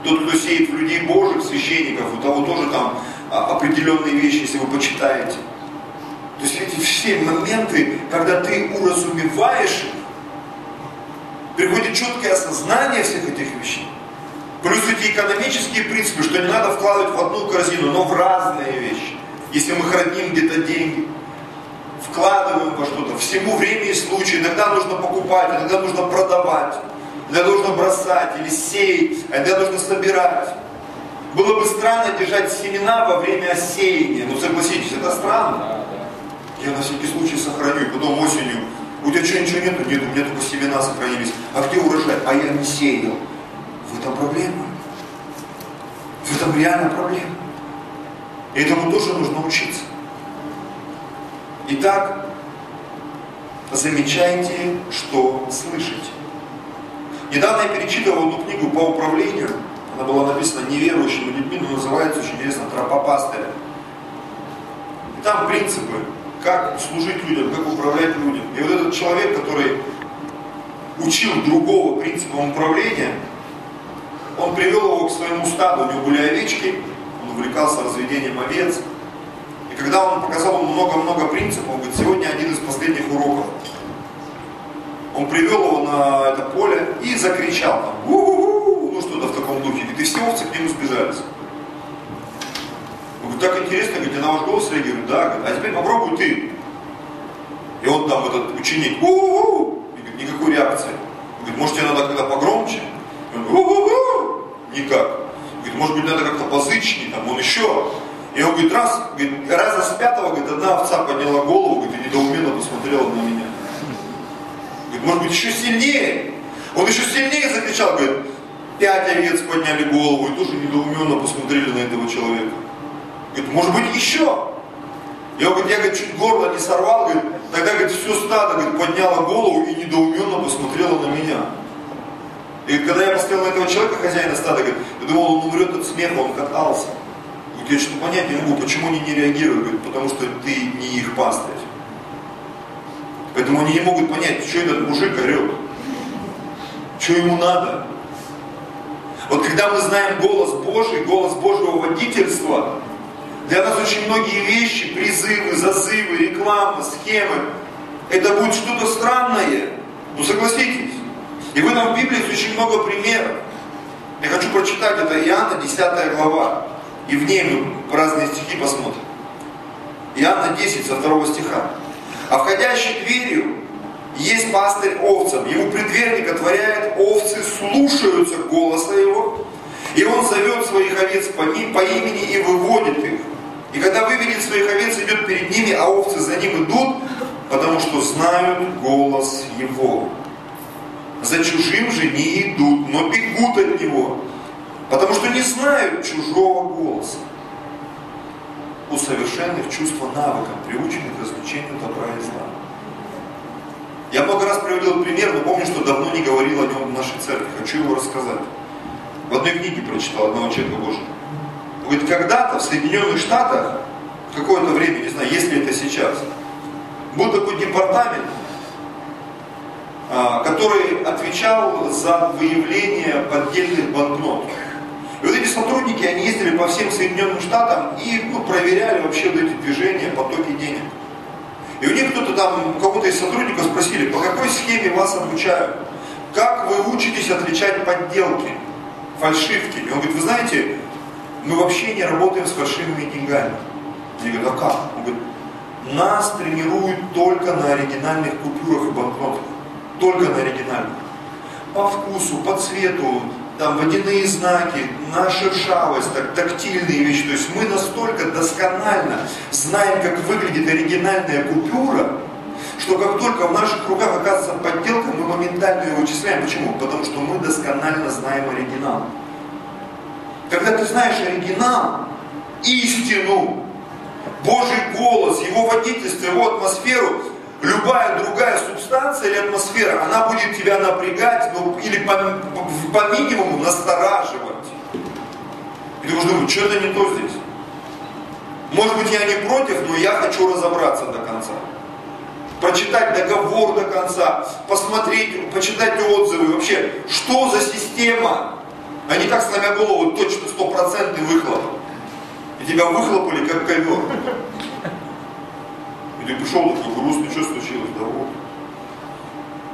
S1: Тот, кто сеет в людей Божьих, священников, у того тоже там а, определенные вещи, если вы почитаете. То есть эти все моменты, когда ты уразумеваешь приходит четкое осознание всех этих вещей. Плюс эти экономические принципы, что не надо вкладывать в одну корзину, но в разные вещи. Если мы храним где-то деньги, вкладываем во что-то, всему время и случай. Иногда нужно покупать, иногда нужно продавать, иногда нужно бросать или сеять, а иногда нужно собирать. Было бы странно держать семена во время сеяния. Ну согласитесь, это странно. Я на всякий случай сохраню, потом осенью. У тебя что, ничего нету? Нет, у меня только семена сохранились. А где урожай? А я не сеял. В этом проблема. В этом реально проблема. И этому тоже нужно учиться. Итак, замечайте, что слышите. Недавно я перечитывал одну книгу по управлению она была написана неверующими людьми, но называется очень интересно «Тропа пастыря». И там принципы, как служить людям, как управлять людям. И вот этот человек, который учил другого принципам управления, он привел его к своему стаду, у него были овечки, он увлекался разведением овец. И когда он показал ему много-много принципов, он говорит, сегодня один из последних уроков. Он привел его на это поле и закричал там, ну что-то в таком духе. Говорит, и все овцы к нему сбежались. Говорит, так интересно, говорит, на ваш голос реагирует, да, говорит, а теперь попробуй ты. И он там, этот ученик, у-у-у, и говорит, никакой реакции. Говорит, может тебе надо когда погромче? И он говорит, у-у-у, никак. Говорит, может быть надо как-то позычнее, там, он еще. И он говорит, раз, говорит, раза с пятого, говорит, одна овца подняла голову, говорит, и недоуменно посмотрела на меня. Говорит, может быть еще сильнее. Он еще сильнее закричал, говорит, пять овец подняли голову и тоже недоуменно посмотрели на этого человека. Говорит, может быть еще? Я, говорит, я говорит, чуть горло не сорвал, говорит, тогда говорит, все стадо говорит, подняло голову и недоуменно посмотрело на меня. И когда я посмотрел на этого человека, хозяина стада, говорит, я думал, он умрет от смеха, он катался. Говорит, я что-то понять не могу, почему они не реагируют, говорит, потому что ты не их пастырь. Поэтому они не могут понять, что этот мужик орет, что ему надо. Вот когда мы знаем голос Божий, голос Божьего водительства, для нас очень многие вещи, призывы, зазывы, реклама, схемы, это будет что-то странное. Ну согласитесь. И в этом в Библии очень много примеров. Я хочу прочитать, это Иоанна 10 глава. И в ней мы разные стихи посмотрим. Иоанна 10 со 2 стиха. А входящий дверью есть пастырь овцам, его предверник отворяет, овцы слушаются голоса его, и он зовет своих овец по, по имени и выводит их. И когда выведет своих овец, идет перед ними, а овцы за ним идут, потому что знают голос его. За чужим же не идут, но бегут от него, потому что не знают чужого голоса. У совершенных чувства навыкам, приученных к развлечению добра и зла. Я много раз приводил пример, но помню, что давно не говорил о нем в нашей церкви. Хочу его рассказать. В одной книге прочитал одного человека Божьего. Говорит, когда-то в Соединенных Штатах, какое-то время, не знаю, если это сейчас, был такой департамент, а, который отвечал за выявление поддельных банкнот. И вот эти сотрудники, они ездили по всем Соединенным Штатам и ну, проверяли вообще вот эти движения, потоки денег. И у них кто-то там, у кого-то из сотрудников спросили, по какой схеме вас обучают? Как вы учитесь отличать подделки, фальшивки? И он говорит, вы знаете, мы вообще не работаем с фальшивыми деньгами. Я говорю, а как? Он говорит, нас тренируют только на оригинальных купюрах и банкнотах. Только на оригинальных. По вкусу, по цвету, там водяные знаки, на шершавость, так, тактильные вещи. То есть мы настолько досконально знаем, как выглядит оригинальная купюра, что как только в наших руках оказывается подделка, мы моментально ее вычисляем. Почему? Потому что мы досконально знаем оригинал. Когда ты знаешь оригинал, истину, Божий голос, Его водительство, Его атмосферу, любая другая субстанция или атмосфера, она будет тебя напрягать, ну, или по, по, по минимуму настораживать. И ты будешь думать, что-то не то здесь. Может быть, я не против, но я хочу разобраться до конца. Прочитать договор до конца, посмотреть, почитать отзывы. Вообще, что за система? Они так сломя голову, точно стопроцентный выхлоп. И тебя выхлопали, как ковер. И ты пришел такой грустный, что случилось? Да вот.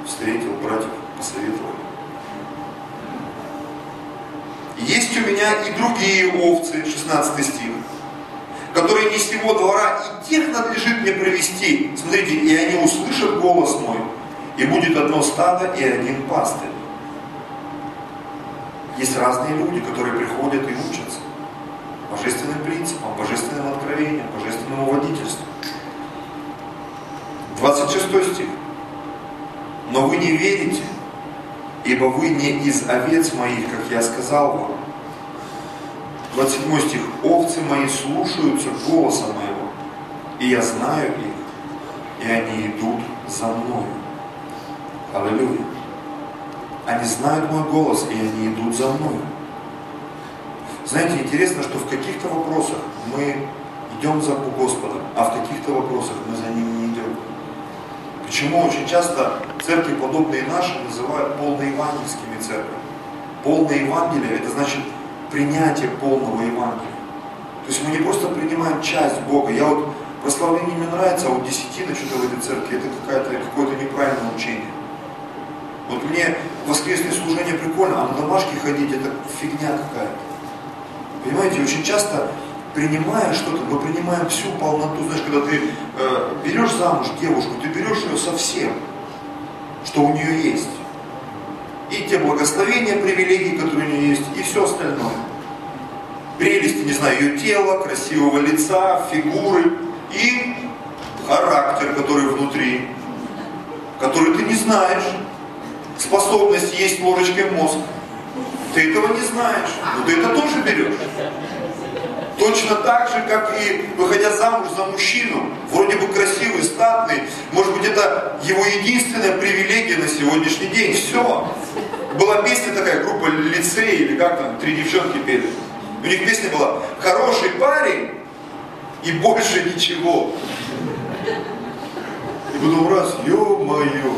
S1: Встретил братьев, посоветовал. Есть у меня и другие овцы, 16 стих, которые не с его двора, и тех надлежит мне привести. Смотрите, и они услышат голос мой, и будет одно стадо и один пастырь. Есть разные люди, которые приходят и учатся божественным принципам, божественным откровениям, божественному водительству. 26 стих. Но вы не верите, ибо вы не из овец моих, как я сказал вам. 27 стих. Овцы мои слушаются голоса моего, и я знаю их, и они идут за мною. Аллилуйя. Они знают мой голос, и они идут за мной. Знаете, интересно, что в каких-то вопросах мы идем за Господом, а в каких-то вопросах мы за Ним не идем. Почему очень часто церкви, подобные наши, называют полноевангельскими церквями? Полное Евангелие – это значит принятие полного Евангелия. То есть мы не просто принимаем часть Бога. Я вот прославление мне нравится, а вот десятина что-то в этой церкви, это какое-то какое неправильное учение. Вот мне воскресное служение прикольно, а на домашке ходить это фигня какая-то. Понимаете, очень часто принимая что-то, мы принимаем всю полноту. Знаешь, когда ты э, берешь замуж девушку, ты берешь ее совсем, что у нее есть. И те благословения, привилегии, которые у нее есть, и все остальное. Прелести, не знаю, ее тела, красивого лица, фигуры и характер, который внутри, который ты не знаешь способность есть ложечкой мозг. Ты этого не знаешь, но ты это тоже берешь. Точно так же, как и выходя замуж за мужчину, вроде бы красивый, статный, может быть, это его единственная привилегия на сегодняшний день. Все. Была песня такая, группа лицей, или как там, три девчонки пели. У них песня была «Хороший парень и больше ничего». И потом раз, ё-моё,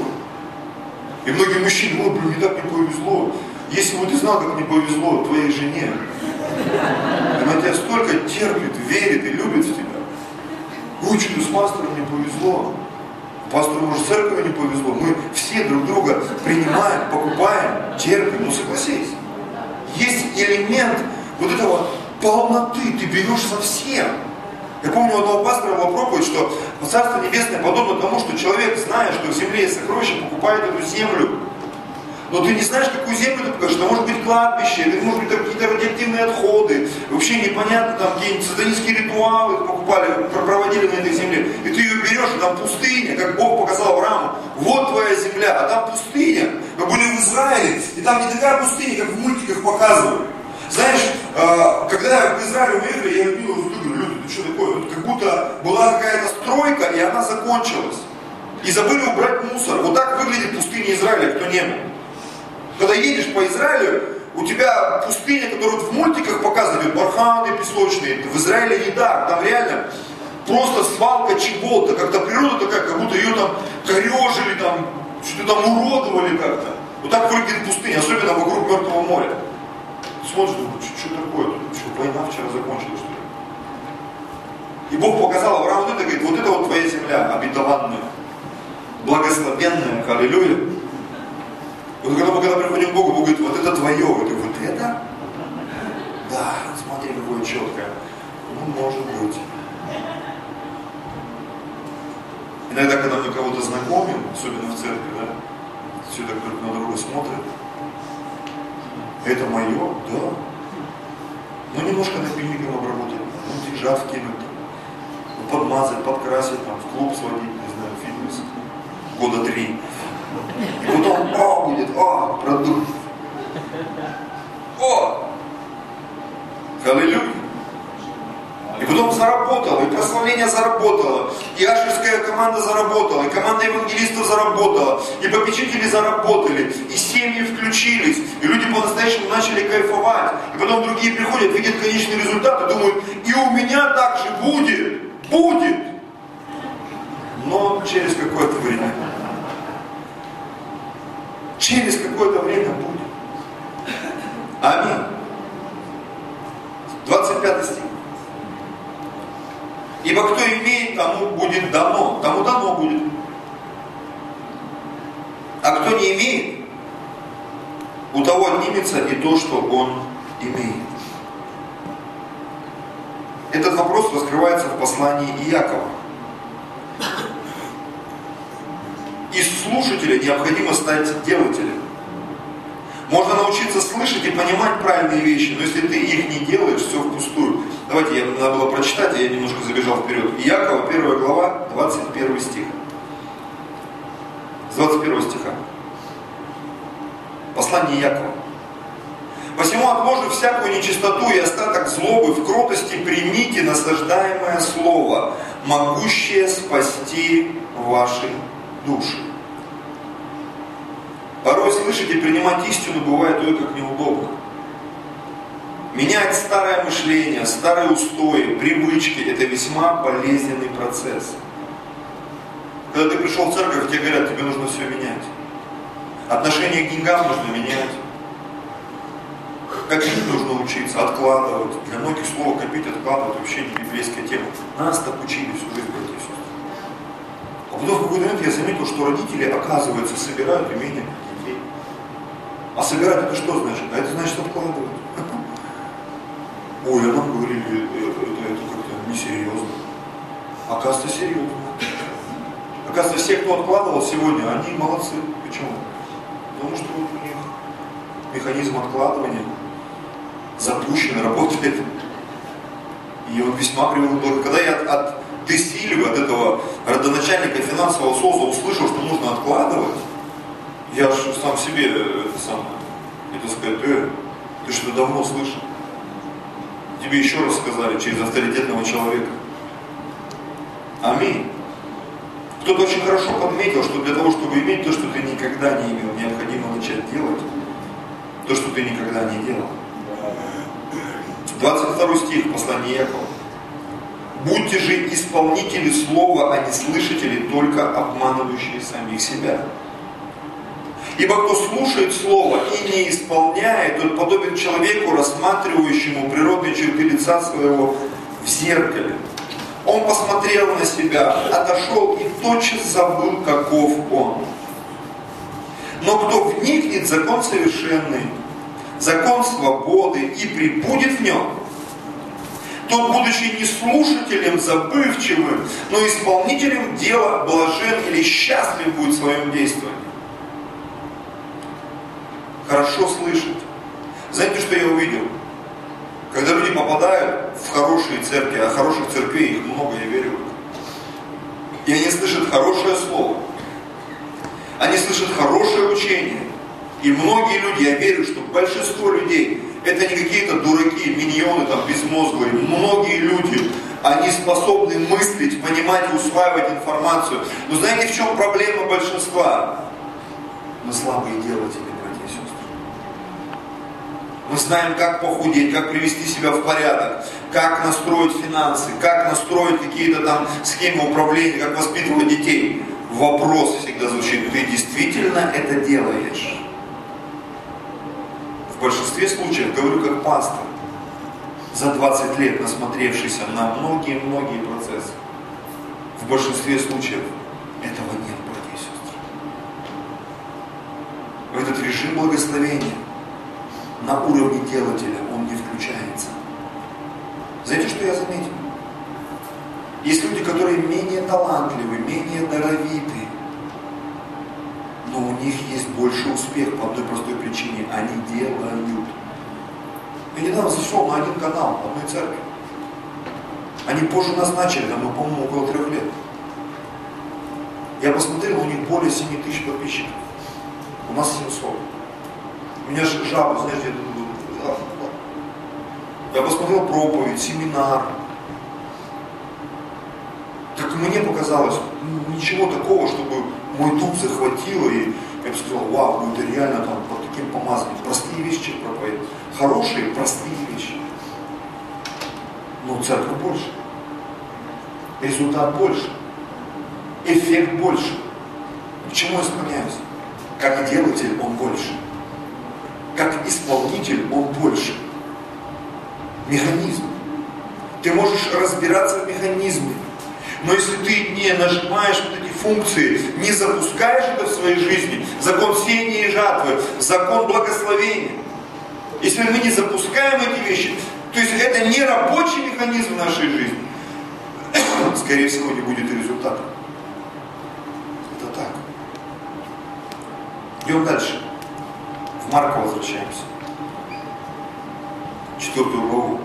S1: и многие мужчины, ой, блин, мне так не повезло. Если бы ты знал, как не повезло твоей жене, она тебя столько терпит, верит и любит в тебя. Ой, с пастором не повезло. Пастору, может, церкви не повезло. Мы все друг друга принимаем, покупаем, терпим. Ну, согласись. Есть элемент вот этого полноты. Ты берешь совсем. Я помню у одного пастора была проповедь, что Царство Небесное подобно тому, что человек, зная, что в земле есть сокровища, покупает эту землю. Но ты не знаешь, какую землю ты покажешь. Это может быть кладбище, это может быть какие-то радиоактивные отходы. Вообще непонятно, там какие-нибудь сатанинские ритуалы покупали, проводили на этой земле. И ты ее берешь, и там пустыня, как Бог показал Аврааму. Вот твоя земля, а там пустыня. Мы были в Израиле, и там не такая пустыня, как в мультиках показывают. Знаешь, а, когда в Израиле уехали, я любил говорю, что такое? Как будто была какая-то стройка, и она закончилась. И забыли убрать мусор. Вот так выглядит пустыня Израиля, кто не был. Когда едешь по Израилю, у тебя пустыня, которую в мультиках показывают, барханы песочные, в Израиле так, там реально просто свалка чего-то, как-то природа такая, как будто ее там корежили, там, что-то там уродовали как-то. Вот так выглядит пустыня, особенно вокруг Мертвого моря. Смотришь, думаешь, что, такое? Что, война вчера закончилась? И Бог показал Аврааму это, говорит, вот это вот твоя земля обетованная, благословенная, аллилуйя. Вот когда мы когда приходим к Богу, Бог говорит, вот это твое, вот, вот это? Да, смотри, какое четкое. Ну, может быть. Иногда, когда мы кого-то знакомим, особенно в церкви, да, все так друг на друга смотрят, это мое? Да. Ну, немножко напильником обработать, ну, вкинуть, ну, подмазать, подкрасить, там, в клуб сводить, не знаю, фитнес, года три. И потом, о, будет, о, продукт. О! Аллилуйя. И потом заработало, и прославление заработало, и ашерская команда заработала, и команда евангелистов заработала, и попечители заработали, и семьи включились, и люди по-настоящему начали кайфовать. И потом другие приходят, видят конечный результат и думают, и у меня так же будет, будет. Но через какое-то время через какое-то время будет. Аминь. 25 стих. Ибо кто имеет, тому будет дано. Тому дано будет. А кто не имеет, у того отнимется и то, что он имеет. Этот вопрос раскрывается в послании Иакова. Из слушателя необходимо стать делателем. Можно научиться слышать и понимать правильные вещи, но если ты их не делаешь, все впустую. Давайте, я, надо было прочитать, я немножко забежал вперед. Иакова, 1 глава, 21 стих. С 21 стиха. Послание Якова. Посему отложив всякую нечистоту и остаток злобы, в кротости примите насаждаемое слово, могущее спасти ваши души. Порой слышать и принимать истину бывает ой как неудобно. Менять старое мышление, старые устои, привычки – это весьма болезненный процесс. Когда ты пришел в церковь, тебе говорят, тебе нужно все менять. Отношение к деньгам нужно менять. Как жить нужно учиться, откладывать. Для многих слово копить, откладывать вообще не библейская тема. Нас так учили всю жизнь, братья и сестры. А потом в какой-то момент я заметил, что родители, оказывается, собирают имение детей. А собирать это что значит? А это значит откладывать. Ой, а нам говорили, это, это, это как-то несерьезно. Оказывается, серьезно. Оказывается, все, кто откладывал сегодня, они молодцы. Почему? Потому что вот у них механизм откладывания запущен, работает. И он весьма привел Когда я от, от Десильвы, от этого родоначальника финансового СОЗа услышал, что нужно откладывать, я же сам себе это самое, это сказать, э, ты что давно слышал? Тебе еще раз сказали через авторитетного человека. Аминь. Кто-то очень хорошо подметил, что для того, чтобы иметь то, что ты никогда не имел, необходимо начать делать то, что ты никогда не делал. 22 стих послания Якова. Будьте же исполнители слова, а не слышатели, только обманывающие самих себя. Ибо кто слушает Слово и не исполняет, тот подобен человеку, рассматривающему природные черты лица своего в зеркале. Он посмотрел на себя, отошел и тотчас забыл, каков он. Но кто вникнет в закон совершенный, закон свободы и прибудет в нем, Тот, будучи не слушателем забывчивым, но исполнителем дела блажен или счастлив будет в своем действии. Хорошо слышать. Знаете, что я увидел? Когда люди попадают в хорошие церкви, а хороших церквей их много, я верю, и они слышат хорошее слово, они слышат хорошее учение, и многие люди, я верю, что большинство людей, это не какие-то дураки, миньоны там безмозглые. Многие люди, они способны мыслить, понимать усваивать информацию. Но знаете, в чем проблема большинства? Мы слабые делатели, братья и сестры. Мы знаем, как похудеть, как привести себя в порядок, как настроить финансы, как настроить какие-то там схемы управления, как воспитывать детей. Вопрос всегда звучит, ты действительно это делаешь? В большинстве случаев, говорю как пастор, за 20 лет насмотревшийся на многие-многие процессы, в большинстве случаев этого нет, братья и сестры. В этот режим благословения на уровне делателя он не включается. Знаете, что я заметил? Есть люди, которые менее талантливы, менее даровиты, но у них есть больше успех по одной простой причине. Они делают. Я недавно зашел на один канал одной церкви. Они позже нас начали, там, мы, по-моему, около трех лет. Я посмотрел, у них более 7 тысяч подписчиков. У нас 700. У меня же жаба, знаешь, где-то... Я посмотрел проповедь, семинар. Так мне показалось, ну, ничего такого, чтобы мой дух захватило, и я бы сказал, вау, ну это реально там под таким помазанием. Простые вещи проповедует. Хорошие, простые вещи. Но церковь больше. Результат больше. Эффект больше. К чему я склоняюсь? Как делатель он больше. Как исполнитель он больше. Механизм. Ты можешь разбираться в механизме. Но если ты не нажимаешь вот эти функции, не запускаешь это в своей жизни, закон сеяния и жатвы, закон благословения, если мы не запускаем эти вещи, то есть это не рабочий механизм нашей жизни, скорее всего не будет результата. Это так. Идем дальше. В Марка возвращаемся. Четвертую главу.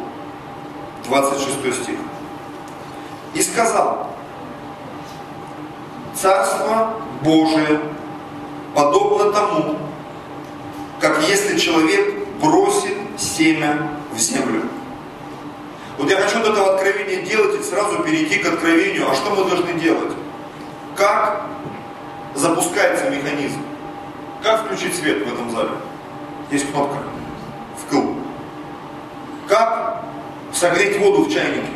S1: 26 стих и сказал, Царство Божие подобно тому, как если человек бросит семя в землю. Вот я хочу от этого откровения делать и сразу перейти к откровению. А что мы должны делать? Как запускается механизм? Как включить свет в этом зале? Есть кнопка. Вкл. Как согреть воду в чайнике?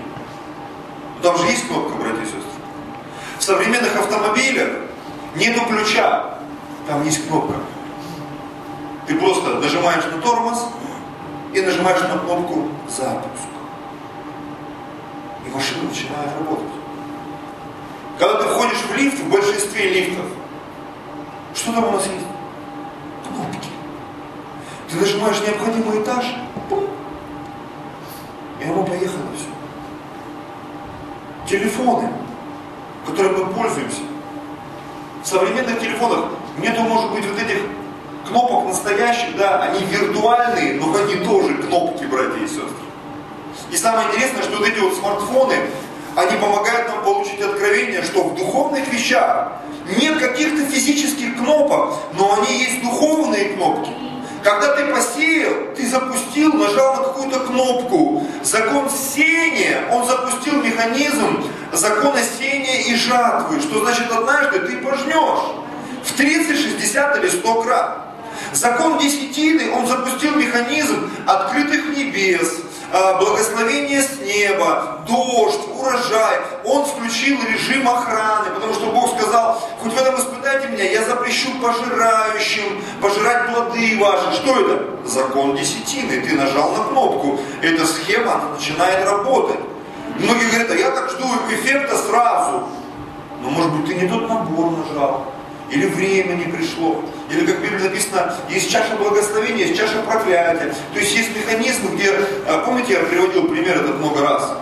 S1: Там же есть кнопка, братья и сестры. В современных автомобилях нету ключа, там есть кнопка. Ты просто нажимаешь на тормоз и нажимаешь на кнопку запуск. И машина начинает работать. Когда ты входишь в лифт, в большинстве лифтов, что там у нас есть? Кнопки. Ты нажимаешь необходимый этаж, пум, и оно поехало все телефоны, которыми мы пользуемся. В современных телефонах нету, может быть, вот этих кнопок настоящих, да, они виртуальные, но они тоже кнопки, братья и сестры. И самое интересное, что вот эти вот смартфоны, они помогают нам получить откровение, что в духовных вещах нет каких-то физических кнопок, но они есть духовные кнопки. Когда ты посеял, ты запустил, нажал на какую-то кнопку. Закон сеяния, он запустил механизм закона сеяния и жатвы. Что значит однажды ты пожнешь в 30, 60 или 100 крат. Закон десятины, он запустил механизм открытых небес, а, благословение с неба, дождь, урожай. Он включил режим охраны, потому что Бог сказал, хоть в этом испытайте меня, я запрещу пожирающим пожирать плоды ваши. Что это? Закон десятины. Ты нажал на кнопку. Эта схема, она начинает работать. Многие говорят, а я так жду эффекта сразу. Но может быть ты не тот набор нажал. Или время не пришло, или как в Библии написано, есть чаша благословения, есть чаша проклятия. То есть есть механизмы, где, а, помните, я приводил пример этот много раз,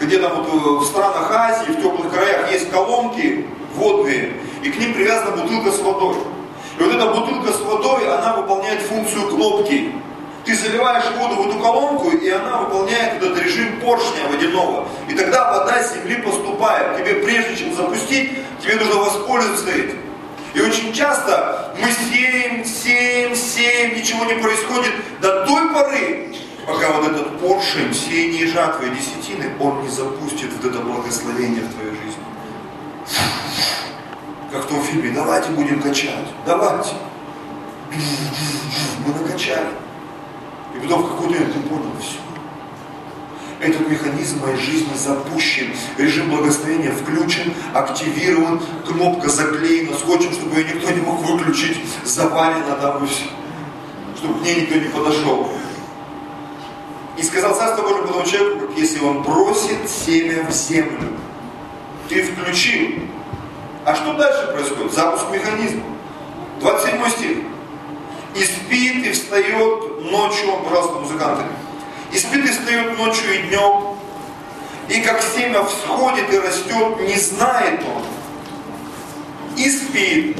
S1: где там вот э, в странах Азии, в теплых краях есть колонки водные, и к ним привязана бутылка с водой. И вот эта бутылка с водой, она выполняет функцию кнопки. Ты заливаешь воду в эту колонку, и она выполняет этот режим поршня водяного. И тогда вода с земли поступает. Тебе прежде чем запустить, тебе нужно воспользоваться этим. И очень часто мы сеем, сеем, сеем, ничего не происходит до той поры, пока вот этот поршень сеяния жатвы и десятины, он не запустит вот это благословение в твою жизнь. Как в том фильме, давайте будем качать, давайте. Мы накачали. И потом в какой-то момент ты понял, все. Этот механизм моей жизни запущен, режим благословения включен, активирован, кнопка заклеена скотчем, чтобы ее никто не мог выключить, завалена там и чтобы к ней никто не подошел. И сказал Царство Божие потом человеку, если он бросит семя в землю, ты включил. А что дальше происходит? Запуск механизма. 27 стих. И спит, и встает ночью, пожалуйста, музыканты. И спит, и встает ночью и днем. И как семя всходит и растет, не знает он. И спит,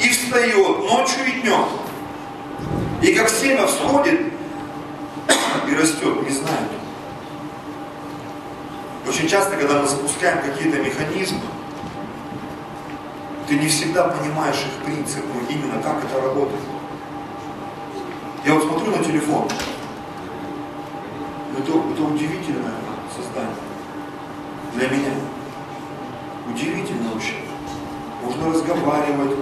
S1: и встает ночью и днем. И как семя всходит и растет, не знает. Очень часто, когда мы запускаем какие-то механизмы, ты не всегда понимаешь их принцип, именно как это работает. Я вот смотрю на телефон, это, это удивительное создание для меня. Удивительно вообще. Можно разговаривать,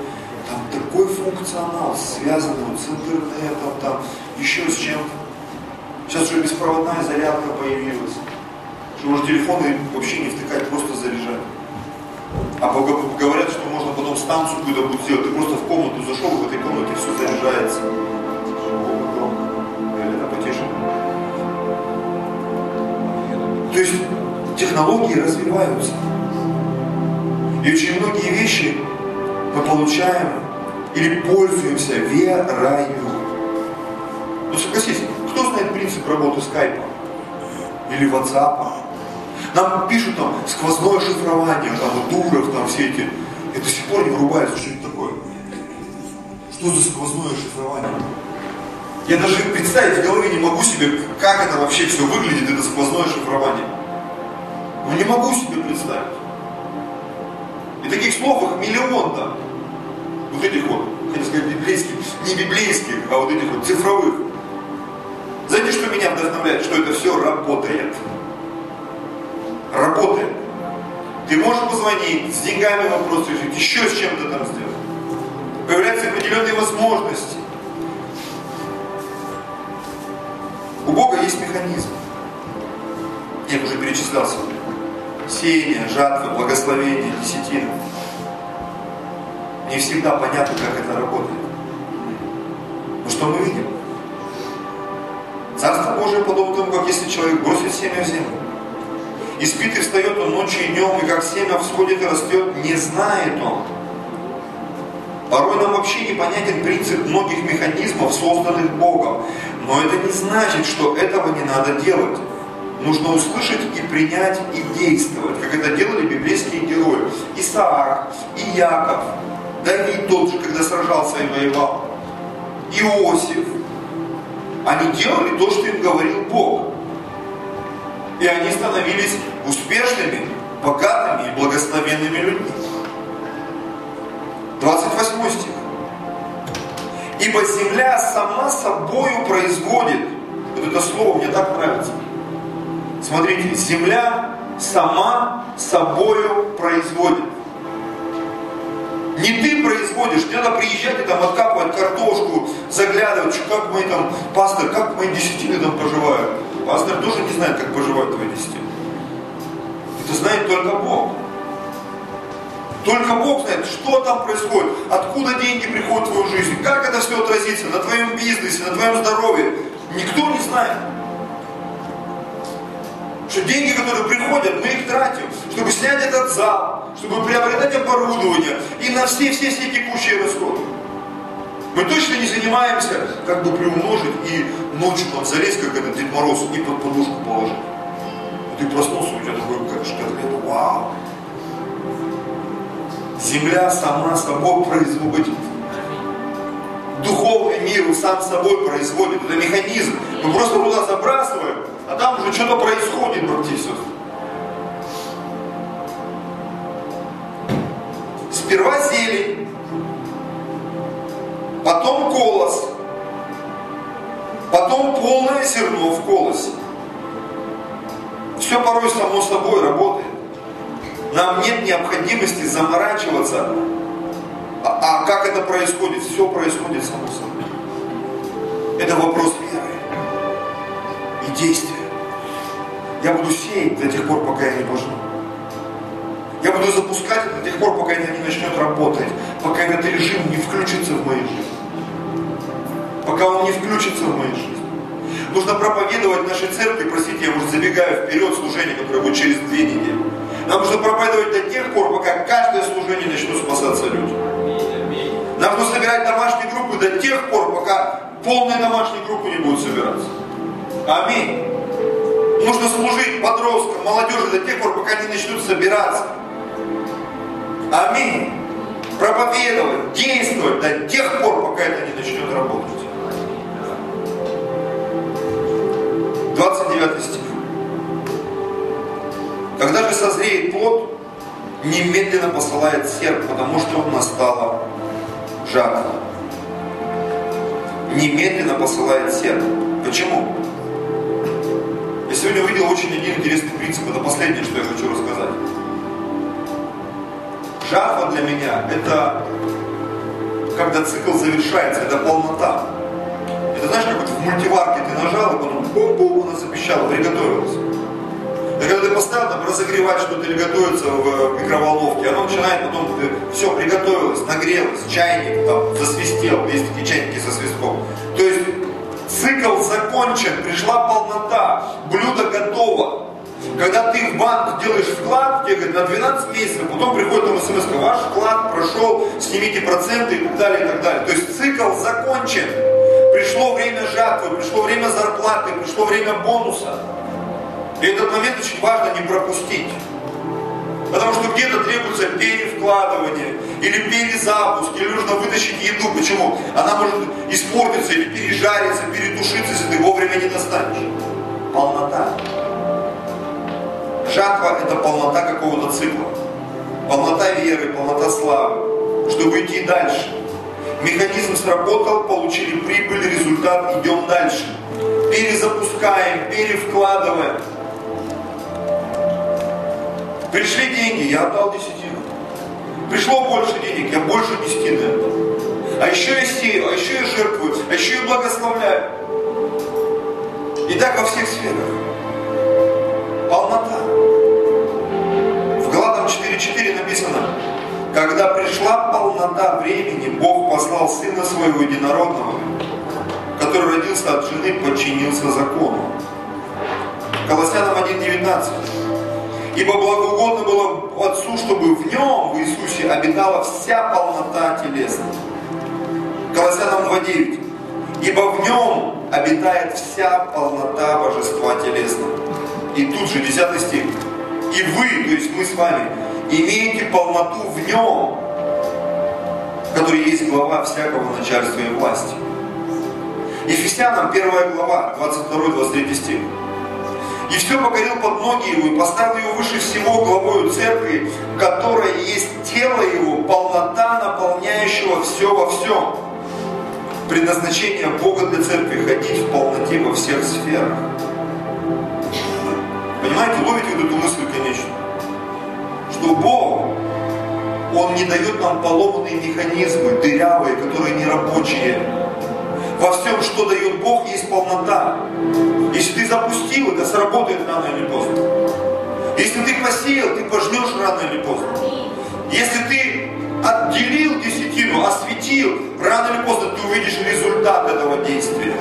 S1: там такой функционал, связанный вот с интернетом, там еще с чем-то. Сейчас уже беспроводная зарядка появилась. Что можно телефоны вообще не втыкать, просто заряжать. А говорят, что можно потом станцию какую-то будет сделать. Ты просто в комнату зашел, в этой комнате все заряжается. То есть технологии развиваются. И очень многие вещи мы получаем или пользуемся верою. Ну согласись, кто знает принцип работы скайпа? Или ватсапа? Нам пишут там сквозное шифрование, там Дуров, там все эти. Я до сих пор не врубается, что это такое. Что за сквозное шифрование? Я даже представить в голове не могу себе, как это вообще все выглядит, это сквозное шифрование. Ну не могу себе представить. И таких слов их миллион там. Вот этих вот, хотел сказать, библейских, не библейских, а вот этих вот цифровых. Знаете, что меня вдохновляет? Что это все работает. Работает. Ты можешь позвонить, с деньгами вопрос решить, еще с чем-то там сделать. Появляются определенные возможности. У Бога есть механизм. Я уже перечислял сегодня. Сеяние, жатва, благословение, десятина. Не всегда понятно, как это работает. Но что мы видим? Царство Божие подобно тому, как если человек бросит семя в землю. И спит и встает он ночью и днем, и как семя всходит и растет, не знает он. Порой нам вообще непонятен принцип многих механизмов, созданных Богом. Но это не значит, что этого не надо делать. Нужно услышать и принять, и действовать, как это делали библейские герои. Исаак, и Яков, Давид тот же, когда сражался и воевал, Иосиф, они делали то, что им говорил Бог. И они становились успешными, богатыми и благословенными людьми. 28 стих. Ибо земля сама собою производит. Вот это слово мне так нравится. Смотрите, земля сама собою производит. Не ты производишь, не надо приезжать и там откапывать картошку, заглядывать, что как мои там, пастор, как мои десятины там поживают. Пастор тоже не знает, как поживают твои десятины. Это знает только Бог. Только Бог знает, что там происходит, откуда деньги приходят в твою жизнь, как это все отразится на твоем бизнесе, на твоем здоровье. Никто не знает. Что деньги, которые приходят, мы их тратим, чтобы снять этот зал, чтобы приобретать оборудование и на все-все-все текущие расходы. Мы точно не занимаемся, как бы приумножить и ночью там залезть, как этот Дед Мороз, и под подушку положить. И ты проснулся, у тебя такой котлет, вау. Земля сама собой производит. Духовный мир сам собой производит. Это механизм. Мы просто туда забрасываем, а там уже что-то происходит, братья и сестры. Сперва зелень, потом колос, потом полное зерно в колосе. Все порой само собой работает. Нам нет необходимости заморачиваться. А, а как это происходит? Все происходит само собой. Это вопрос веры и действия. Я буду сеять до тех пор, пока я не пожну. Я буду запускать до тех пор, пока это не начнет работать, пока этот режим не включится в мою жизнь. Пока он не включится в мою жизнь. Нужно проповедовать нашей церкви, простите, я уже забегаю вперед служение, которое будет через две недели. Нам нужно проповедовать до тех пор, пока каждое служение начнут спасаться люди. Нам нужно собирать домашние группы до тех пор, пока полные домашние группы не будут собираться. Аминь. Нужно служить подросткам, молодежи до тех пор, пока они начнут собираться. Аминь. Проповедовать, действовать до тех пор, пока это не начнет работать. 29 стих. Когда же созреет плод, немедленно посылает серп, потому что настала жатва. Немедленно посылает серп. Почему? Я сегодня увидел очень один интересный принцип. Это последнее, что я хочу рассказать. Жатва для меня – это когда цикл завершается, это полнота. Это знаешь, как в мультиварке ты нажал, и потом бум-бум, она запищала, приготовилась. Когда ты поставил там разогревать что-то или готовиться в микроволновке, оно начинает потом, все, приготовилось, нагрелось, чайник там засвистел, есть такие чайники со свистком. То есть цикл закончен, пришла полнота, блюдо готово. Когда ты в банк делаешь вклад, тебе говорят, на 12 месяцев, потом приходит там смс, ваш вклад прошел, снимите проценты и так далее, и так далее. То есть цикл закончен. Пришло время жатвы, пришло время зарплаты, пришло время бонуса. И этот момент очень важно не пропустить. Потому что где-то требуется перевкладывание, или перезапуск, или нужно вытащить еду. Почему? Она может испортиться, или пережариться, перетушиться, если ты вовремя не достанешь. Полнота. Жатва – это полнота какого-то цикла. Полнота веры, полнота славы. Чтобы идти дальше. Механизм сработал, получили прибыль, результат, идем дальше. Перезапускаем, перевкладываем. Пришли деньги, я отдал десятину. Пришло больше денег, я больше десятины отдал. А еще я сею, а еще я жертвую, а еще я благословляю. И так во всех сферах. Полнота. В Галатам 4.4 написано, когда пришла полнота времени, Бог послал Сына Своего Единородного, который родился от жены, подчинился закону. Колоссянам 1.19. Ибо благоугодно было Отцу, чтобы в Нем, в Иисусе, обитала вся полнота телесная. Колоссянам 2.9. Ибо в Нем обитает вся полнота Божества телесного. И тут же 10 стих. И вы, то есть мы с вами, имеете полноту в Нем, который есть глава всякого начальства и власти. Ефесянам 1 глава, 22-23 стих. И все покорил под ноги его, и поставил его выше всего главою церкви, которая есть тело его, полнота наполняющего все во всем. Предназначение Бога для церкви – ходить в полноте во всех сферах. Понимаете, ловите вот эту мысль, конечно. Что Бог, Он не дает нам поломанные механизмы, дырявые, которые не рабочие, во всем, что дает Бог, есть полнота. Если ты запустил, это сработает рано или поздно. Если ты посеял, ты пожнешь рано или поздно. Если ты отделил десятину, осветил, рано или поздно ты увидишь результат этого действия.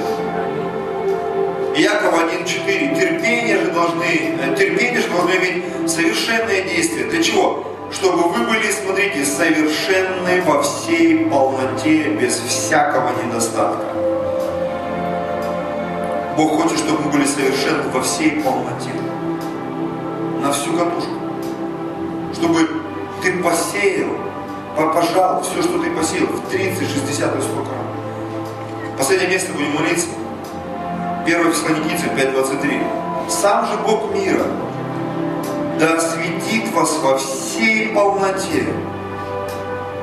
S1: Иакова 1.4. Терпение же должны, терпение же должно иметь совершенное действие. Для чего? чтобы вы были, смотрите, совершенны во всей полноте, без всякого недостатка. Бог хочет, чтобы мы были совершенны во всей полноте. На всю катушку. Чтобы ты посеял, пожал все, что ты посеял, в 30, 60 и сколько. Последнее место будем молиться. 1 Фессалоникийцам 5.23. Сам же Бог мира да осветит вас во всей полноте,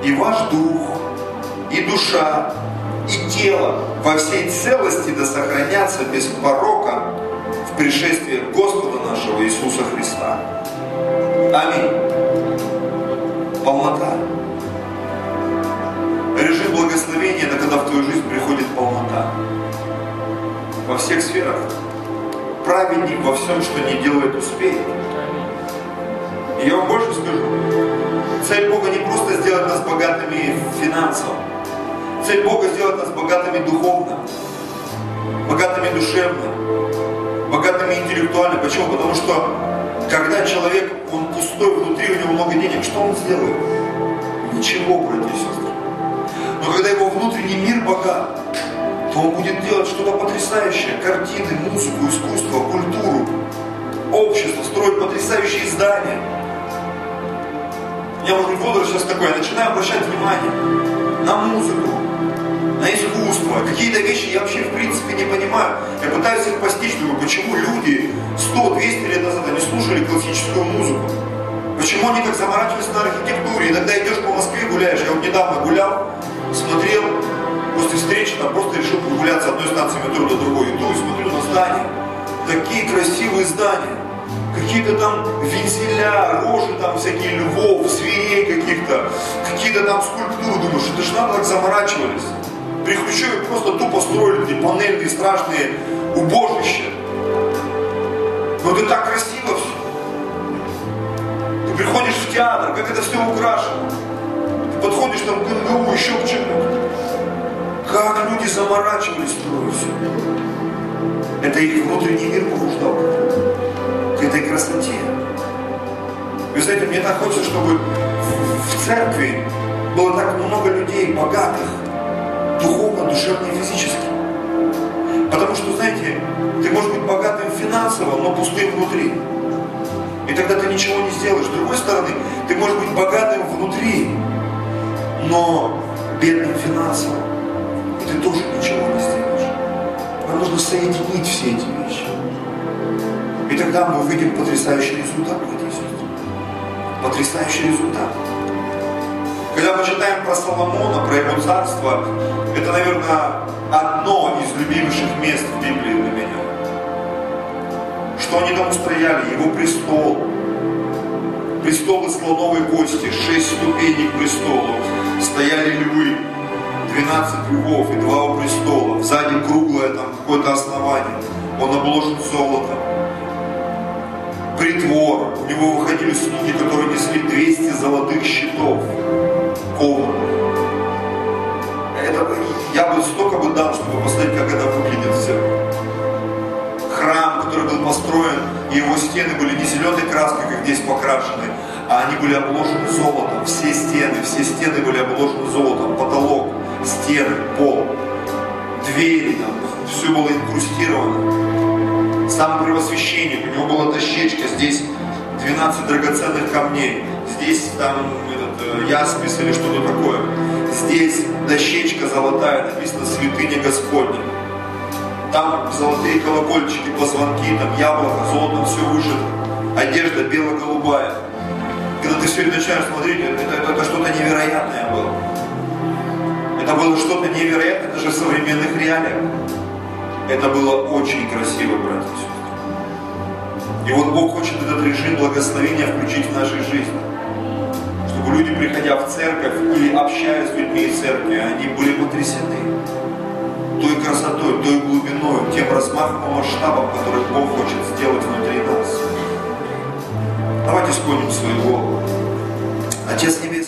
S1: и ваш дух, и душа, и тело во всей целости да сохранятся без порока в пришествии Господа нашего Иисуса Христа. Аминь. Полнота. Режим благословения – это когда в твою жизнь приходит полнота. Во всех сферах. Праведник во всем, что не делает, успеет. И я вам больше скажу. Цель Бога не просто сделать нас богатыми финансово. Цель Бога сделать нас богатыми духовно, богатыми душевно, богатыми интеллектуально. Почему? Потому что когда человек, он пустой внутри, у него много денег, что он сделает? Ничего, братья и сестры. Но когда его внутренний мир богат, то он будет делать что-то потрясающее. Картины, музыку, искусство, культуру, общество, строить потрясающие здания – я может быть возраст сейчас такой, я начинаю обращать внимание на музыку, на искусство, какие-то вещи я вообще в принципе не понимаю. Я пытаюсь их постичь, думаю, почему люди 100-200 лет назад они слушали классическую музыку. Почему они так заморачивались на архитектуре? Иногда идешь по Москве, гуляешь. Я вот недавно гулял, смотрел, после встречи там просто решил прогуляться одной станции метро до другой. Иду и смотрю на здания. Такие красивые здания какие-то там вензеля, рожи там всякие львов, зверей каких-то, какие-то там скульптуры, думаешь, это же надо так заморачивались. При просто тупо строили эти панельки страшные убожища. Но это так красиво все. Ты приходишь в театр, как это все украшено. Ты подходишь там к МГУ, еще к чему-то. Как люди заморачивались строить все. Это их внутренний мир побуждал к этой красоте. Вы знаете, мне так хочется, чтобы в церкви было так много людей богатых, духовно, душевно и физически. Потому что, знаете, ты можешь быть богатым финансово, но пустым внутри. И тогда ты ничего не сделаешь. С другой стороны, ты можешь быть богатым внутри, но бедным финансово. И ты тоже ничего не сделаешь. Нам нужно соединить все эти вещи. И тогда мы увидим потрясающий результат, братья и сестры. Потрясающий результат. Когда мы читаем про Соломона, про его царство, это, наверное, одно из любимейших мест в Библии для меня. Что они там устрояли? Его престол. Престол из слоновой кости, шесть ступеней к престолу. Стояли львы, 12 львов и два у престола. Сзади круглое там какое-то основание. Он обложен золотом притвор, у него выходили слуги, которые несли 200 золотых щитов, кованых. Это, я бы столько бы дал, чтобы посмотреть, как это выглядит все. Храм, который был построен, и его стены были не зеленой краской, как здесь покрашены, а они были обложены золотом. Все стены, все стены были обложены золотом. Потолок, стены, пол, двери, там, все было инкрустировано сам первосвященник, у него была дощечка, здесь 12 драгоценных камней, здесь там этот, э, яспис или что-то такое, здесь дощечка золотая, написано «Святыня Господня». Там золотые колокольчики, позвонки, там яблоко, золото, все вышито. Одежда бело-голубая. Когда ты все это начинаешь смотреть, это, это, это что-то невероятное было. Это было что-то невероятное даже в современных реалиях. Это было очень красиво, братья и сестры. И вот Бог хочет этот режим благословения включить в нашей жизни. Люди, приходя в церковь или общаясь с людьми из церкви, они были потрясены той красотой, той глубиной, тем размахом масштабом, который Бог хочет сделать внутри нас. Давайте склоним свою голову. Отец Небесный,